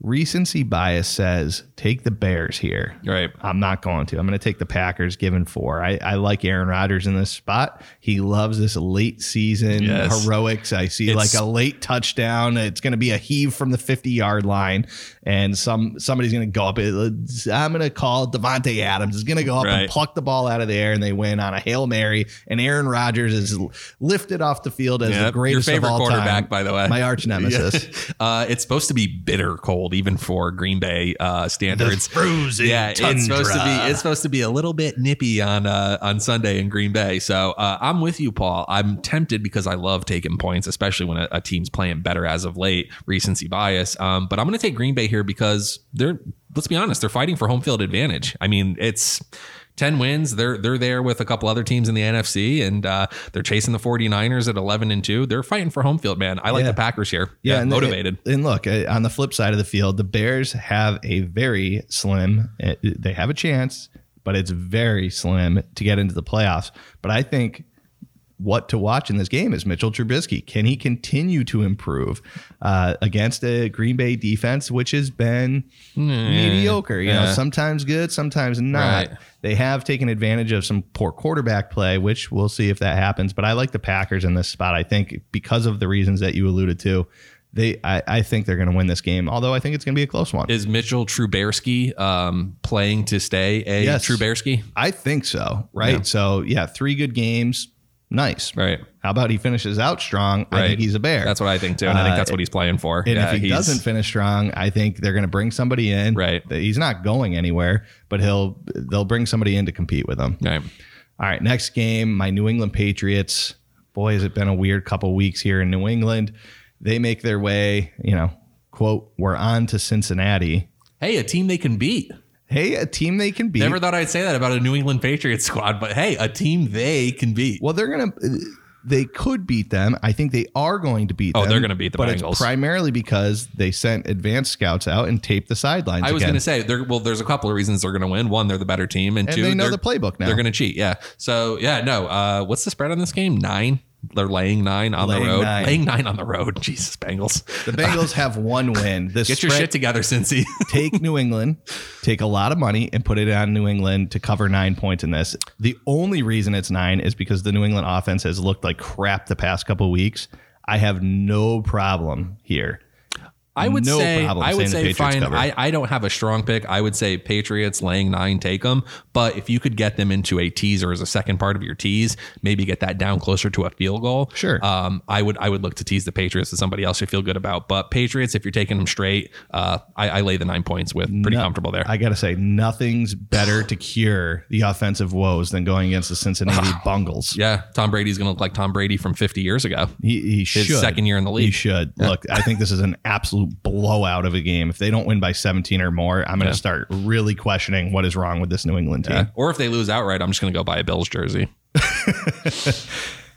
recency bias says take the Bears here. Right. I'm not going to. I'm going to take the Packers given four. I, I like Aaron Rodgers in this spot. He loves this late season Yes. heroics. I see It's- like a late touchdown. It's going to be a heave from the 50 yard line, and some somebody's going to go up. I'm going to call Davante Adams is going to go up Right. and pluck the ball out of the air, and they win on a hail mary. And Aaron Rodgers is lifted off the field as the greatest Your favorite of all quarterback, time. by the way. my arch nemesis. *laughs* Uh, it's supposed to be bitter cold, even for Green Bay uh, standards. frozen yeah, it's supposed to be. It's supposed to be a little bit nippy on uh, on Sunday in Green Bay. So uh, I'm with you, Paul. I'm tempted because I love taking points, especially when a, a team's playing better as of late. Recency bias. Um, but I'm going to take Green Bay here because they're. Let's be honest, they're fighting for home field advantage. I mean, it's. 10 wins. They're they're there with a couple other teams in the NFC and uh, they're chasing the 49ers at 11 and 2. They're fighting for home field, man. I like Yeah. the Packers here. Yeah, Yeah, and motivated. and look, uh, on the flip side of the field, the Bears have a very slim. uh, They have a chance, but it's very slim to get into the playoffs. But I think what to watch in this game is Mitchell Trubisky. Can he continue to improve uh, against a Green Bay defense, which has been mediocre? You know, sometimes good, sometimes not. Right. They have taken advantage of some poor quarterback play, which we'll see if that happens. But I like the Packers in this spot. I think because of the reasons that you alluded to, they I, I think they're going to win this game. Although I think it's going to be a close one. Is Mitchell Trubersky um, playing to stay a Yes. Trubersky? I think so. Right. Yeah. So yeah, three good games. Nice. Right. How about he finishes out strong? I think he's a bear. That's what I think too. And I think Uh, that's what he's playing for. And Yeah, if he he's- doesn't finish strong, I think they're going to bring somebody in. Right. He's not going anywhere, but he'll they'll bring somebody in to compete with him. Right. All right, next game, my New England Patriots. Boy, has it been a weird couple weeks here in New England. They make their way, you know, quote, we're on to Cincinnati. Hey, a team they can beat. Hey, a team they can beat. Never thought I'd say that about a New England Patriots squad, but hey, a team they can beat. well, they're going to they could beat them. I think they are going to beat Oh, them. they're gonna beat the but Bengals. it's primarily because they sent advanced scouts out and taped the sidelines. I was going to say, there, well, there's a couple of reasons they're going to win. One, they're the better team, and, And two, they know the playbook now. They're going to cheat. Yeah. So yeah, no. Uh, what's the spread on this game? Nine. They're laying nine on Laying the road. nine. Laying nine on the road. *laughs* Jesus, Bengals. the Bengals have one win. This *laughs* Get your shit together, Cincy. *laughs* take New England, take a lot of money and put it on New England to cover nine points in this. The only reason it's nine is because the New England offense has looked like crap the past couple weeks. I have no problem here. I would No say I would say fine. cover. I, I don't have a strong pick. I would say Patriots laying nine, take them. But if you could get them into a teaser as a second part of your tease, maybe get that down closer to a field goal. Sure. Um, I would I would look to tease the Patriots as somebody else you feel good about. But Patriots, if you're taking them straight, uh, I, I lay the nine points with pretty No- comfortable there. I got to say, nothing's better to cure the offensive woes than going against the Cincinnati *laughs* Bungles. yeah, Tom Brady's going to look like Tom Brady from 50 years ago. He, he His should. second year in the league. He should. Look, I think this is an absolute blowout of a game. If they don't win by 17 or more, I'm going to Yeah. start really questioning what is wrong with this New England team. Yeah. Or if they lose outright, I'm just going to go buy a Bills jersey. *laughs*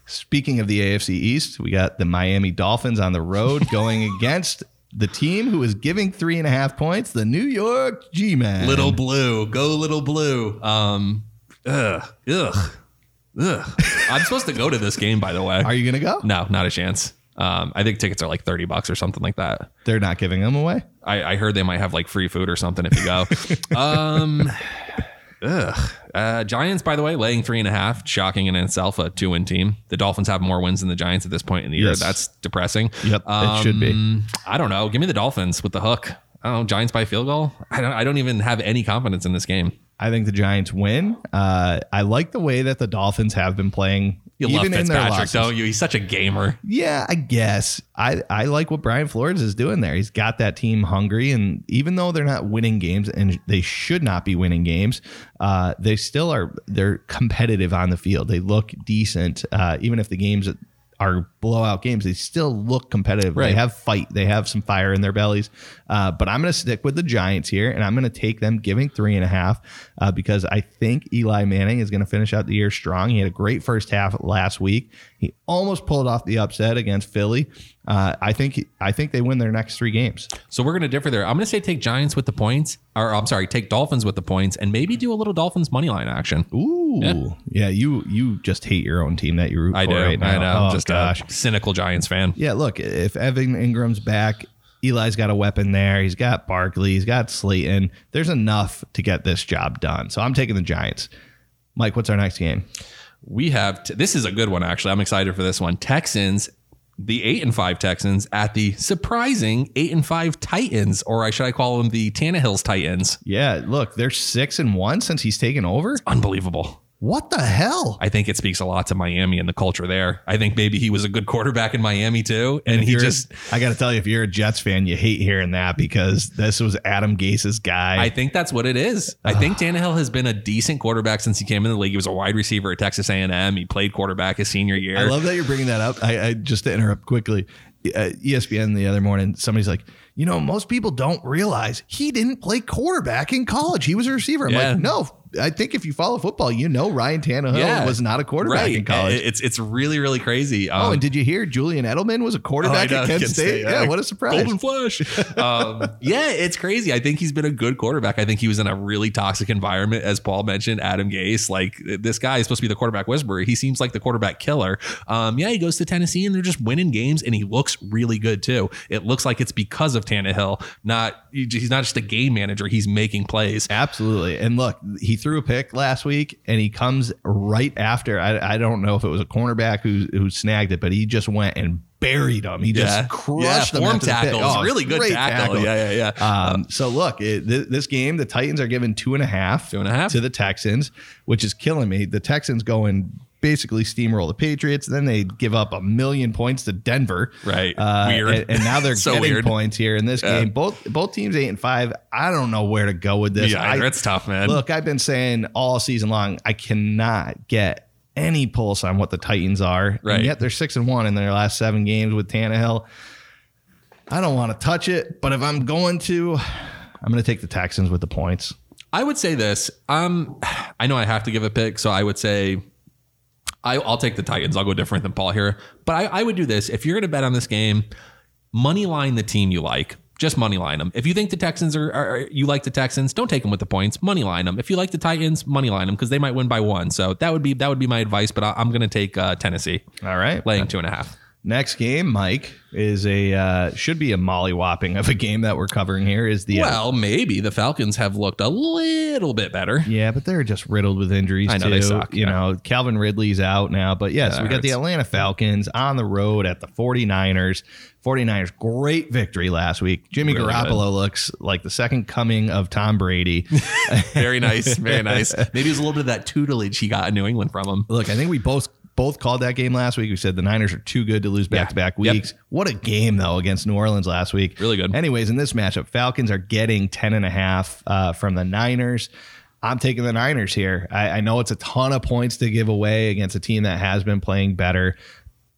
Speaking of the AFC East, we got the Miami Dolphins on the road *laughs* going against the team who is giving three and a half points, the New York G Men. Little blue, go little blue. Um, ugh, ugh, ugh. *laughs* I'm supposed to go to this game, by the way. Are you going to go? No, not a chance. Um, I think tickets are like 30 bucks or something like that. They're not giving them away. I, I heard they might have like free food or something if you go. *laughs* um, ugh. Uh, Giants, by the way, laying three and a half, shocking in itself, a two win team. The Dolphins have more wins than the Giants at this point in the year. Yes. That's depressing. Yep, it should be. Um, I don't know. Give me the Dolphins with the hook. I don't know. Giants by field goal. I don't. I don't even have any confidence in this game. I think the Giants win. Uh, I like the way that the Dolphins have been playing, You even love in their Fitzpatrick, losses. don't you? He's such a gamer. Yeah, I guess. I, I like what Brian Flores is doing there. He's got that team hungry, and even though they're not winning games, and they should not be winning games, uh, they still are. They're competitive on the field. They look decent, uh, even if the games are blowout games. They still look competitive. They have fight. They have some fire in their bellies. Uh, but I'm going to stick with the Giants here, and I'm going to take them giving three and a half uh, because I think Eli Manning is going to finish out the year strong. He had a great first half last week. He almost pulled off the upset against Philly. Uh, I think I think they win their next three games. So we're going to differ there. I'm going to say take Giants with the points, or I'm sorry, take Dolphins with the points, and maybe do a little Dolphins money line action. Ooh, yeah. you you just hate your own team that you root I for do. right now. I know. Oh, I'm just gosh. a cynical Giants fan. Yeah, look, if Evan Engram's back, Eli's got a weapon there. He's got Barkley. He's got Slayton. There's enough to get this job done. So I'm taking the Giants. Mike, what's our next game? We have t- this is a good one actually. I'm excited for this one. Texans, the eight and five Texans at the surprising eight and five Titans, or I should I call them the Tannehill's Titans? Yeah, look, they're six and one since he's taken over. Unbelievable. What the hell? I think it speaks a lot to Miami and the culture there. I think maybe he was a good quarterback in Miami too, and, if he just. I got to tell you, if you're a Jets fan, you hate hearing that because this was Adam Gase's guy. I think that's what it is. I think Tannehill has been a decent quarterback since he came in the league. He was a wide receiver at Texas A&M. He played quarterback his senior year. I love that you're bringing that up. I, I just to interrupt quickly. uh, ESPN the other morning, somebody's like, you know, most people don't realize he didn't play quarterback in college. He was a receiver. I'm Yeah. like, no, I think if you follow football, you know Ryan Tannehill was not a quarterback right. in college. It's it's really really crazy. oh, Um, and did you hear Julian Edelman was a quarterback Oh, know, at Kent Kent State? State, Yeah, yeah. what a surprise. Golden Flash. *laughs* um, yeah, it's crazy. I think he's been a good quarterback. I think he was in a really toxic environment, as Paul mentioned. Adam Gase, like this guy is supposed to be the quarterback whisperer. He seems like the quarterback killer. Um, yeah, he goes to Tennessee and they're just winning games, and he looks really good too. It looks like it's because of Tannehill. Not he's not just a game manager. He's making plays. Absolutely. And look, he threw a pick last week and he comes right after. I, I don't know if it was a cornerback who who snagged it, but he just went and buried him. He just Yeah, crushed yeah, him. form after the tackle. Oh, really good great tackle. Yeah, yeah, yeah. Um, so look, it, th- this game, the Titans are given two and a half, Two and a half. to the Texans, which is killing me. The Texans going basically steamroll the Patriots. Then they give up a million points to Denver. Right. Uh, Weird. And, and now they're *laughs* So getting weird. points here in this Yeah. game. Both both teams eight and five. I don't know where to go with this. yeah, I, it's tough, man. Look, I've been saying all season long, I cannot get any pulse on what the Titans are. Right. And yet they're six and one in their last seven games with Tannehill. I don't want to touch it, but if I'm going to, I'm going to take the Texans with the points. I would say this. Um, *sighs* I know I have to give a pick, so I would say I, I'll take the Titans. I'll go different than Paul here, but I, I would do this. If you're going to bet on this game, money line the team you like. Just money line them. If you think the Texans are, are you like the Texans, don't take them with the points. Money line them. If you like the Titans, money line them because they might win by one. So that would be that would be my advice. But I, I'm going to take uh, Tennessee All right. laying two and a half. Next game, Mike, is a uh, should be a mollywhopping of a game that we're covering here. Is the Well, maybe the Falcons have looked a little bit better. Yeah, but they're just riddled with injuries. I know, too. they suck, You yeah. know, Calvin Ridley's out now. But yes, Yeah, we got the. Atlanta Falcons on the road at the 49ers. 49ers, great victory last week. Jimmy Really Garoppolo looks like the second coming of Tom Brady. *laughs* Very nice, very *laughs* nice. Maybe it was a little bit of that tutelage he got in New England from him. Look, I think we both both called that game last week. We said the Niners are too good to lose back to back Yep. weeks. What a game though against New Orleans last week. Really good. Anyways, in this matchup, Falcons are getting 10 and a half uh, from the Niners. I'm taking the Niners here. I, I know it's a ton of points to give away against a team that has been playing better.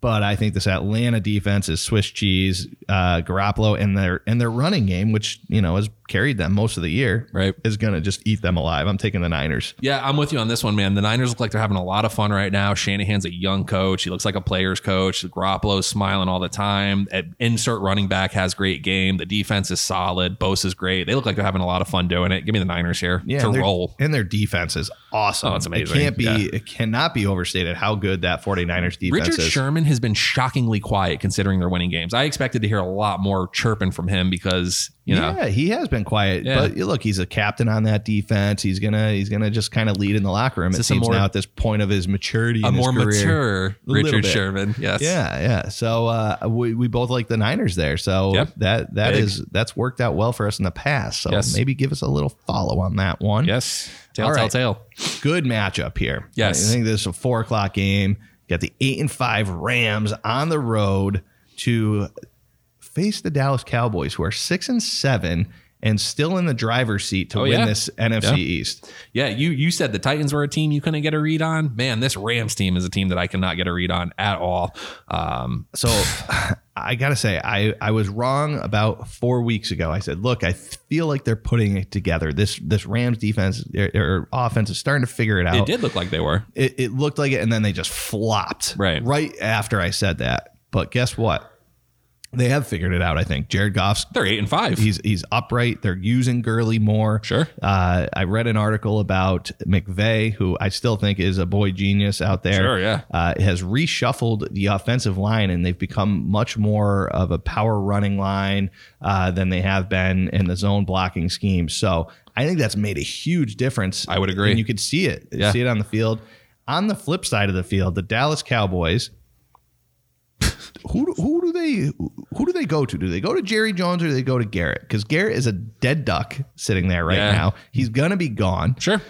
But I think this Atlanta defense is Swiss cheese. Uh, Garoppolo and their and their running game, which you know has carried them most of the year, Right. is going to just eat them alive. I'm taking the Niners. Yeah, I'm with you on this one, man. The Niners look like they're having a lot of fun right now. Shanahan's a young coach. He looks like a player's coach. Garoppolo's smiling all the time. At insert running back has great game. The defense is solid. Bosa's great. They look like they're having a lot of fun doing it. Give me the Niners here yeah, to and roll. And their defense is awesome. Oh, it's amazing. It can't be Yeah. it cannot be overstated how good that 49ers defense Richard is. Richard Sherman has been shockingly quiet considering they're winning games. I expected to hear a lot more chirping from him because, you know, yeah, he has been quiet. Yeah. But look, he's a captain on that defense. He's gonna he's gonna just kind of lead in the locker room. It seems more- now at this point of his maturity. a in his more career. mature Richard. Sherman. Yes. Yeah, yeah. So uh, we, we both like the Niners there. So Yep. that that is that's worked out well for us in the past. So Yes. maybe give us a little follow on that one. Yes. tell tail, right. tail. good matchup here. Yes. I think this is a four o'clock game. Got the eight and five Rams on the road to face the Dallas Cowboys, who are six and seven and still in the driver's seat to Oh, win yeah. this NFC Yeah. East. Yeah, you you said the Titans were a team you couldn't get a read on. Man, this Rams team is a team that I cannot get a read on at all. Um, *sighs* So I gotta say, I, I was wrong about four weeks ago. I said, look, I feel like they're putting it together. This this Rams defense, or offense is starting to figure it out. it did look like they were. it, it looked like it, and then they just flopped Right. right after I said that. But guess what? They have figured it out. I think Jared Goff's They're eight and five. he's he's upright. They're using Gurley more. Sure. Uh, I read an article about McVay, who I still think is a boy genius out there. Sure, yeah. Uh, has reshuffled the offensive line, and they've become much more of a power running line uh, than they have been in the zone blocking scheme. So I think that's made a huge difference. I would agree. And you could see it. Yeah. See it on the field. On the flip side of the field, the Dallas Cowboys. Who, do- who do they who do they go to? Do they go to Jerry Jones or do they go to Garrett? Because Garrett is a dead duck sitting there right Yeah. now. He's gonna be gone. sure.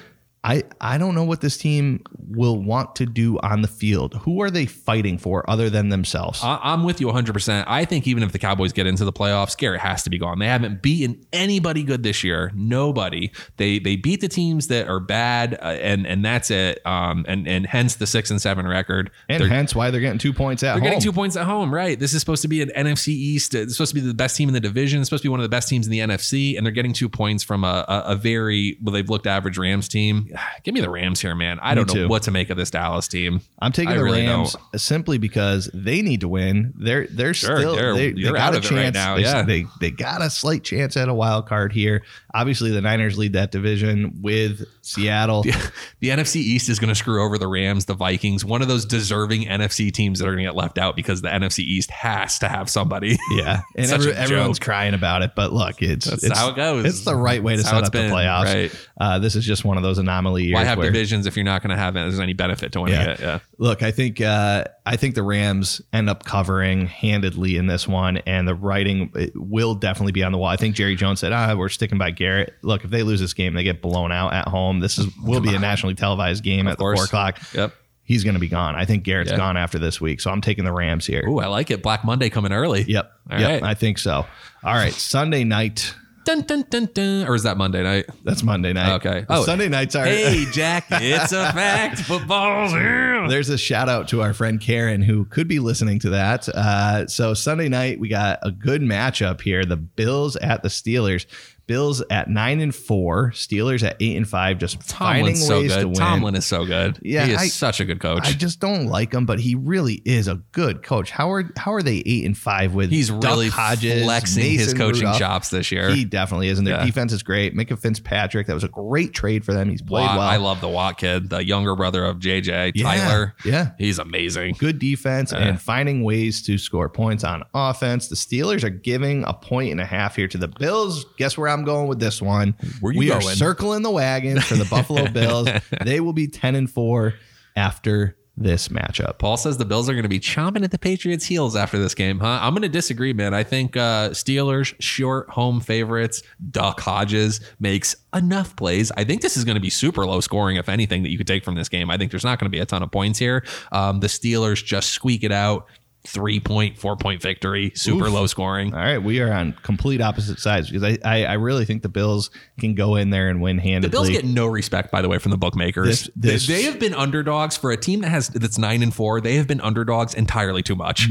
I, I don't know what this team will want to do on the field. Who are they fighting for other than themselves? I- I'm with you 100%. I think even if the Cowboys get into the playoffs, Garrett has to be gone. They haven't beaten anybody good this year. Nobody. They they beat the teams that are bad, uh, and and that's it. Um, and and hence the six and seven record. and They're- hence why they're getting two points at They're home. getting two points at home, right? This is supposed to be an NFC East. It's supposed to be the best team in the division. It's supposed to be one of the best teams in the NFC, and they're getting two points from a, a, a very well. They've looked average Rams team. *sighs* Give me the Rams here, man. I don't know too. what to make of this Dallas team. I'm taking I the really Rams don't. simply because they need to win. They're they're Sure, still they're- they, they got out a of it right chance now, They- yeah. They they got a slight chance at a wild card here. Obviously, the Niners lead that division with Seattle. The NFC East is going to screw over the Rams, the Vikings, one of those deserving NFC teams that are going to get left out because the NFC East has to have somebody. *laughs* Yeah, and every- everyone's crying about it. But look, it's That's it's how it goes. It's the right way to That's how set up the been, playoffs. right. Uh, this is just one of those anomaly years. Why have where, divisions if you're not going to have it? there's any benefit to winning Yeah. it? Yeah. Look, I think uh, I think the Rams end up covering handedly in this one, and the writing will definitely be on the wall. I think Jerry Jones said, "Ah, we're sticking by Garrett." Look, if they lose this game, they get blown out at home. This is will be a nationally televised game at the four o'clock. Yep. He's going to be gone. I think Garrett's Yeah. gone after this week, so I'm taking the Rams here. Ooh, I like it. Black Monday coming early. Yep, All yep, right. I think so. All right, Sunday night. Dun, dun, dun, dun. Or is that Monday night? That's Monday night. Okay. Oh. Sunday nights are. Hey, Jack, it's a fact. *laughs* Football's here. There's a shout out to our friend Karen who could be listening to that. Uh, so Sunday night we got a good matchup here: the Bills at the Steelers. Bills at nine and four, Steelers at eight and five. Just finding so ways to good. win. Tomlin is so good. Yeah, he is I- such a good coach. I just don't like him, but he really is a good coach. How are how are they eight and five with? He's Duck really Hodges, flexing his coaching Rudolph? chops this year. He definitely is, and their Yeah. defense is great. Minkah Fitzpatrick, that was a great trade for them. He's played Watt, well. I love the Watt kid, the younger brother of JJ, Yeah, Tyler. yeah. He's amazing. good defense and finding ways to score points on offense. The Steelers are giving a point and a half here to the Bills. Guess where I'm going with this one? Where you we are circling the wagon for the Buffalo *laughs* Bills. They will be 10 and 4 after this matchup. Paul says the Bills are going to be chomping at the Patriots' heels after this game, huh? I'm going to disagree, man. I think uh, Steelers, short home favorites, Duck Hodges makes enough plays. I think this is going to be super low scoring, if anything, that you could take from this game. I think there's not going to be a ton of points here. Um, the Steelers just squeak it out. Three point, four point victory, super Oof. low scoring. All right, we are on complete opposite sides because I, I, I really think the Bills can go in there and win handily. The handedly. Bills get no respect, by the way, from the bookmakers. This- this- they, they have been underdogs for a team that has that's nine and four. They have been underdogs entirely too much.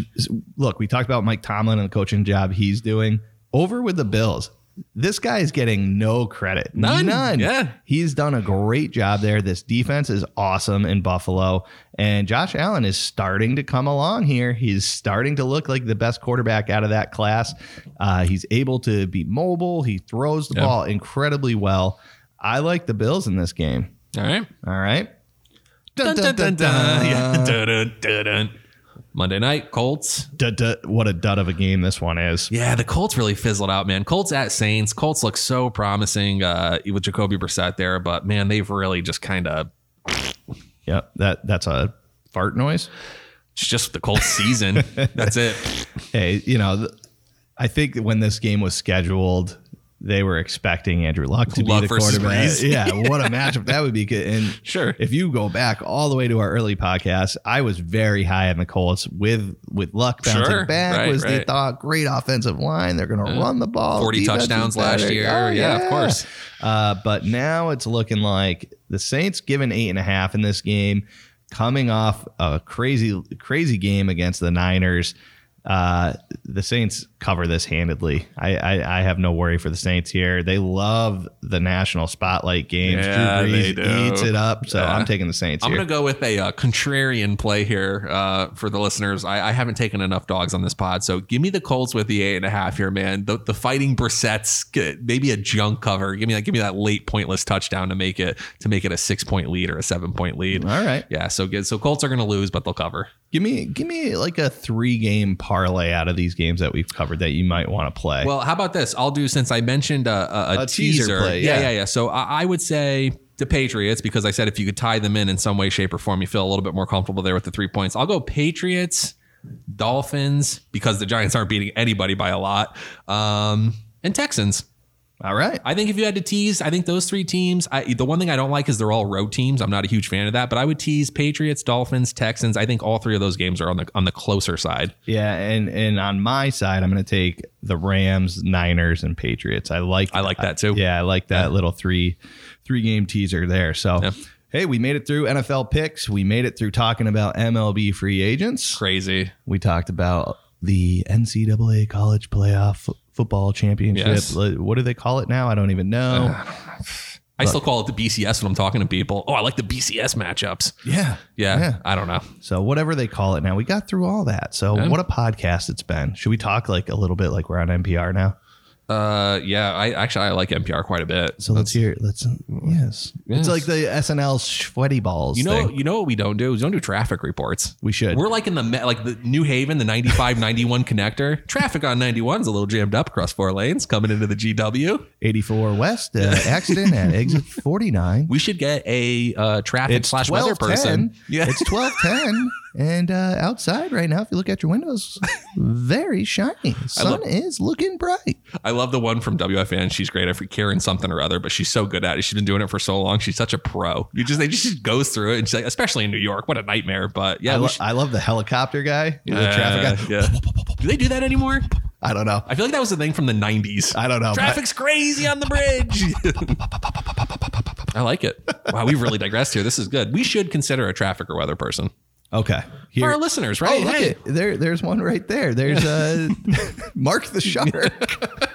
Look, we talked about Mike Tomlin and the coaching job he's doing. Over with the Bills. This guy is getting no credit. None. None. Yeah. He's done a great job there. This defense is awesome in Buffalo. And Josh Allen is starting to come along here. He's starting to look like the best quarterback out of that class. Uh, he's able to be mobile. He throws the Yeah. ball incredibly well. I like the Bills in this game. All right. All right. Dun, dun, dun, dun. *laughs* Yeah. *laughs* Dun, dun, dun, dun. Monday night, Colts. Dud- dud- what a dud of a game this one is. Yeah, the Colts really fizzled out, man. Colts at Saints. Colts look so promising uh, with Jacoby Brissett there, but man, they've really just kind of Yeah, That that's a fart noise. it's just the Colts season. *laughs* That's it. hey, you know, I think when this game was scheduled, they were expecting Andrew Luck to Luck be the quarterback. *laughs* Yeah, what a matchup that would be. good. And *laughs* Sure. if you go back all the way to our early podcast, I was very high on the Colts with with Luck bouncing Sure. back. Right, was right. thought great offensive line? They're going to run the ball. 40 Defense touchdowns last year. Oh, Yeah, of course. Uh, but now it's looking like the Saints given eight and a half in this game, coming off a crazy, crazy game against the Niners. Uh, the Saints cover this handedly. I, I I have no worry for the Saints here. They love the national spotlight games. Yeah, Drew they Brees do. eats it up. So Yeah. I'm taking the Saints I'm going to go with a uh, contrarian play here uh, for the listeners. I, I haven't taken enough dogs on this pod, so give me the Colts with the eight and a half here, man. The, the fighting Brissett's get- maybe a junk cover. Give me that. Give me that late pointless touchdown to make it to make it a six point lead or a seven point lead. All right. Yeah, so good. So Colts are going to lose, but they'll cover. Give me give me like a three game parlay out of these games that we've covered that you might want to play. Well, how about this? I'll do since I mentioned a, a, a, A teaser teaser. play, yeah, yeah. yeah, yeah. So I, I would say the Patriots because I said if you could tie them in in some way, shape, or form, you feel a little bit more comfortable there with the three points. I'll go Patriots, Dolphins because the Giants aren't beating anybody by a lot, um, and Texans. All right. I think if you had to tease, I think those three teams. I, the one thing I don't like is they're all road teams. I'm not a huge fan of that, but I would tease Patriots, Dolphins, Texans. I think all three of those games are on the on the closer side. Yeah, and and on my side, I'm going to take the Rams, Niners, and Patriots. I like I like that too. Yeah, I like that little three three game teaser there. So. Yeah. Hey, we made it through NFL picks. We made it through talking about MLB free agents. Crazy. We talked about the NCAA college playoff football championship. Yes. Li- What do they call it now? I don't even know. *sighs* I still call it the BCS when I'm talking to people. Oh, I like the BCS matchups. yeah. Yeah, I don't know. So whatever they call it now, we got through all that. So Yeah. what a podcast it's been. Should we talk like a little bit like we're on NPR now? Uh, yeah, I actually I like NPR quite a bit. So let's hear. Let's yes. Yes. It's like the SNL sweaty balls. You know, thing. you know what we don't do we don't do traffic reports. we should. We're like in the me- like the New Haven, the 95 91 connector. Traffic on 91 is a little jammed up across four lanes coming into the GW. 84 West uh, accident at *laughs* exit 49. We should get a uh, traffic It's slash weather 1210. person. Yeah, It's 1210. *laughs* And uh, outside right now, if you look at your windows, *laughs* very shiny. Sun lo- is looking bright. I love the one from WFN. She's great at Karen something or other, but she's so good at it. She's been doing it for so long. She's such a pro. You just they just, goes through it, and she's like, especially in New York, what a nightmare. But yeah, I, lo- should- I love the helicopter guy. The Uh, traffic guy. yeah. Do they do that anymore? I don't know. I feel like that was the thing from the 90s. I don't know. but- Traffic's crazy on the bridge. *laughs* I like it. Wow, we've really digressed here. This is good. We should consider a traffic or weather person Okay. for Here. our listeners, Oh, right? look Hey. at there. There's one right there. There's uh, *laughs* Mark the Shark. *laughs*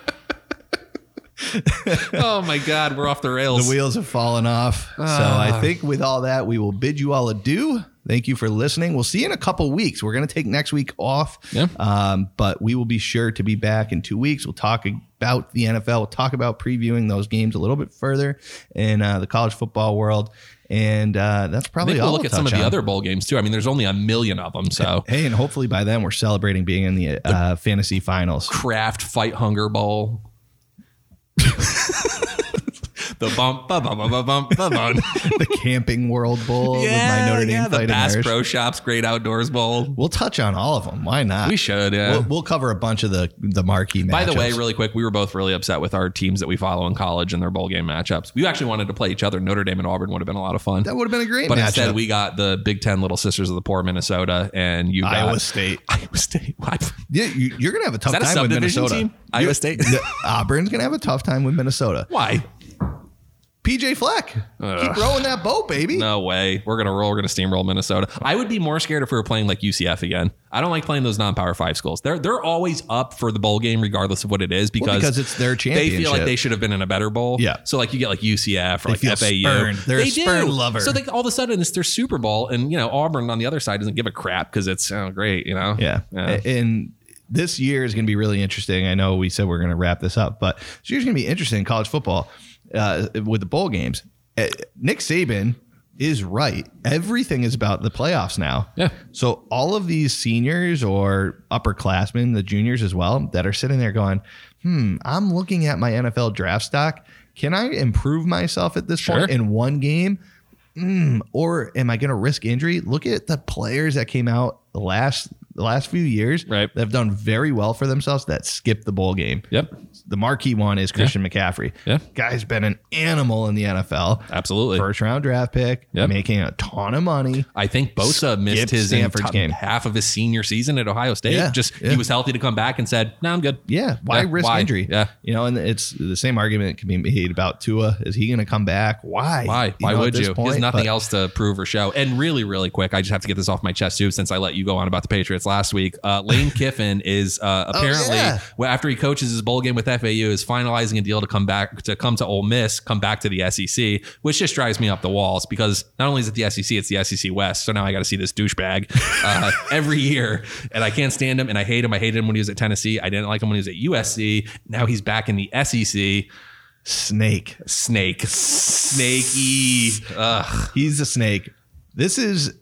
oh my God, we're off the rails. The wheels have fallen off. so Ah. I think with all that, we will bid you all adieu. Thank you for listening. We'll see you in a couple weeks. We're going to take next week off. Yeah. Um, but we will be sure to be back in two weeks. We'll talk about the NFL. We'll talk about previewing those games a little bit further in uh, the college football world. And uh, that's probably Maybe all we'll look we'll at some of the other bowl games too. I mean, there's only a million of them. So *laughs* Hey, and hopefully by then we're celebrating being in the uh, fantasy finals. Kraft Fight Hunger Bowl. *laughs* the bump, ba bum, ba bum, bump, ba bum. *laughs* the Camping World Bowl with my Notre Dame yeah, the Fighting Bass Irish. Pro Shops Great Outdoors Bowl. We'll touch on all of them. Why not? We should, yeah. We'll, we'll cover a bunch of the the marquee. By the way, really quick, we were both really upset with our teams that we follow in college and their bowl game matchups. We actually wanted to play each other. Notre Dame and Auburn would have been a lot of fun. that would have been a great but matchup. instead, we got the Big Ten Little Sisters of the Poor, Minnesota, and you got *laughs* Iowa State. Iowa State. What? Yeah, you, you're gonna have a tough that a time with Minnesota. team? Iowa State? *laughs* Auburn's gonna have a tough time with Minnesota. Why? PJ Fleck, Ugh. keep rowing that boat, baby. No way. We're gonna roll. We're gonna steamroll Minnesota. I would be more scared if we were playing like UCF again. I don't like playing those non-power five schools. They're they're always up for the bowl game regardless of what it is because because it's their championship. They feel like they should have been in a better bowl. Yeah. So like you get like UCF or like FAU. spurned. They're a they do. lover. So they, all of a sudden it's their Super Bowl, and you know Auburn on the other side doesn't give a crap because it's oh, great. You know. Yeah. Yeah. And this year is going to be really interesting. I know we said we're going to wrap this up, but this year's going to be interesting in college football uh, with the bowl games. Uh, Nick Saban is right. Everything is about the playoffs now. Yeah. So all of these seniors or upperclassmen, the juniors as well, that are sitting there going, hmm, I'm looking at my NFL draft stock. Can I improve myself at this Sure. point in one game? Mm, or am I going to risk injury? Look at the players that came out last the last few years Right. that have done very well for themselves that skipped the bowl game. Yep. The marquee one is Christian McCaffrey. Yeah. Guy's been an animal in the NFL. Absolutely. First round draft pick, Yep. making a ton of money. I think Bosa missed his Stanford's game. half of his senior season at Ohio State. Yeah, Just yeah. he was healthy to come back and said, "No, I'm good." Yeah. Why Yeah, risk why? injury? Yeah. You know, and it's the same argument can be made about Tua. Is he going to come back? Why? Why? Why know, would you? he has nothing but- else to prove or show. And really, really quick, I just have to get this off my chest too, since I let you go on about the Patriots last week. Uh, Lane *laughs* Kiffin is uh, apparently, yeah. after he coaches his bowl game with FAU, is finalizing a deal to come back to come to Ole Miss, come back to the SEC, which just drives me up the walls because not only is it the SEC, it's the SEC West. So now I got to see this douchebag uh, *laughs* every year, and I can't stand him, and I hate him. I hated him when he was at Tennessee. I didn't like him when he was at USC. Now he's back in the SEC. Snake. Snake, snaky. Ugh. He's a snake. This is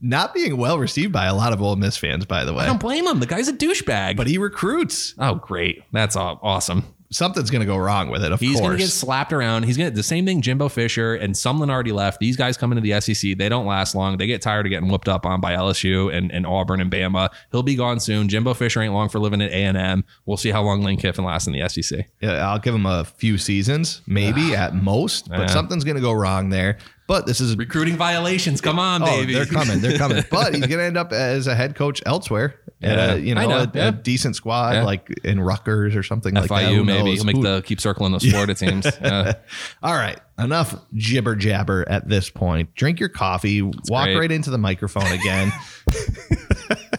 not being well received by a lot of Ole Miss fans, by the way. I don't blame him. The guy's a douchebag. But he recruits. oh, great. That's aw- awesome. something's going to go wrong with it. Of He's course, going to get slapped around. He's going to the same thing. Jimbo Fisher and Sumlin already left. These guys come into the SEC. They don't last long. They get tired of getting whooped up on by LSU and, and Auburn and Bama. He'll be gone soon. Jimbo Fisher ain't long for living at A and M. We'll see how long Lane Kiffin lasts in the SEC. Yeah, I'll give him a few seasons, maybe *sighs* at most, but something's going to go wrong there. But this is Recruiting violations. Come on, oh, baby. they're coming, they're coming. *laughs* but he's going to end up as a head coach elsewhere. Yeah. a, you know, know, a, yeah. a decent squad Yeah. like in Rutgers or something like that. FIU maybe. He'll make the keep circling those Florida *laughs* teams. Yeah. All right, enough jibber jabber at this point. Drink your coffee, walk great. right into the microphone again. *laughs*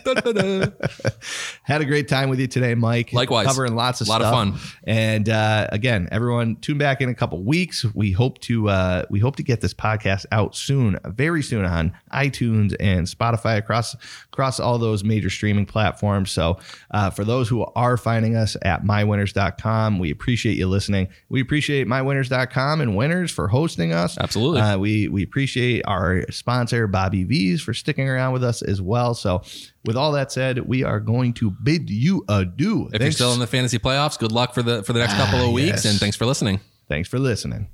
*laughs* Had a great time with you today, Mike. Likewise. covering lots of Lot of fun. And uh, again, everyone, tune back in a couple weeks. We hope to uh, we hope to get this podcast out soon, very soon on iTunes and Spotify across across all those major streaming platforms. So uh, for those who are finding us at mywinners.com, we appreciate you listening. We appreciate mywinners.com and winners for hosting us. Absolutely. Uh, we we appreciate our sponsor Bobby V's for sticking around with us as well. So with all that said, we are going to bid you adieu. If you're still in the fantasy playoffs, good luck for the for the next couple of ah, weeks, yes. and thanks for listening. Thanks for listening.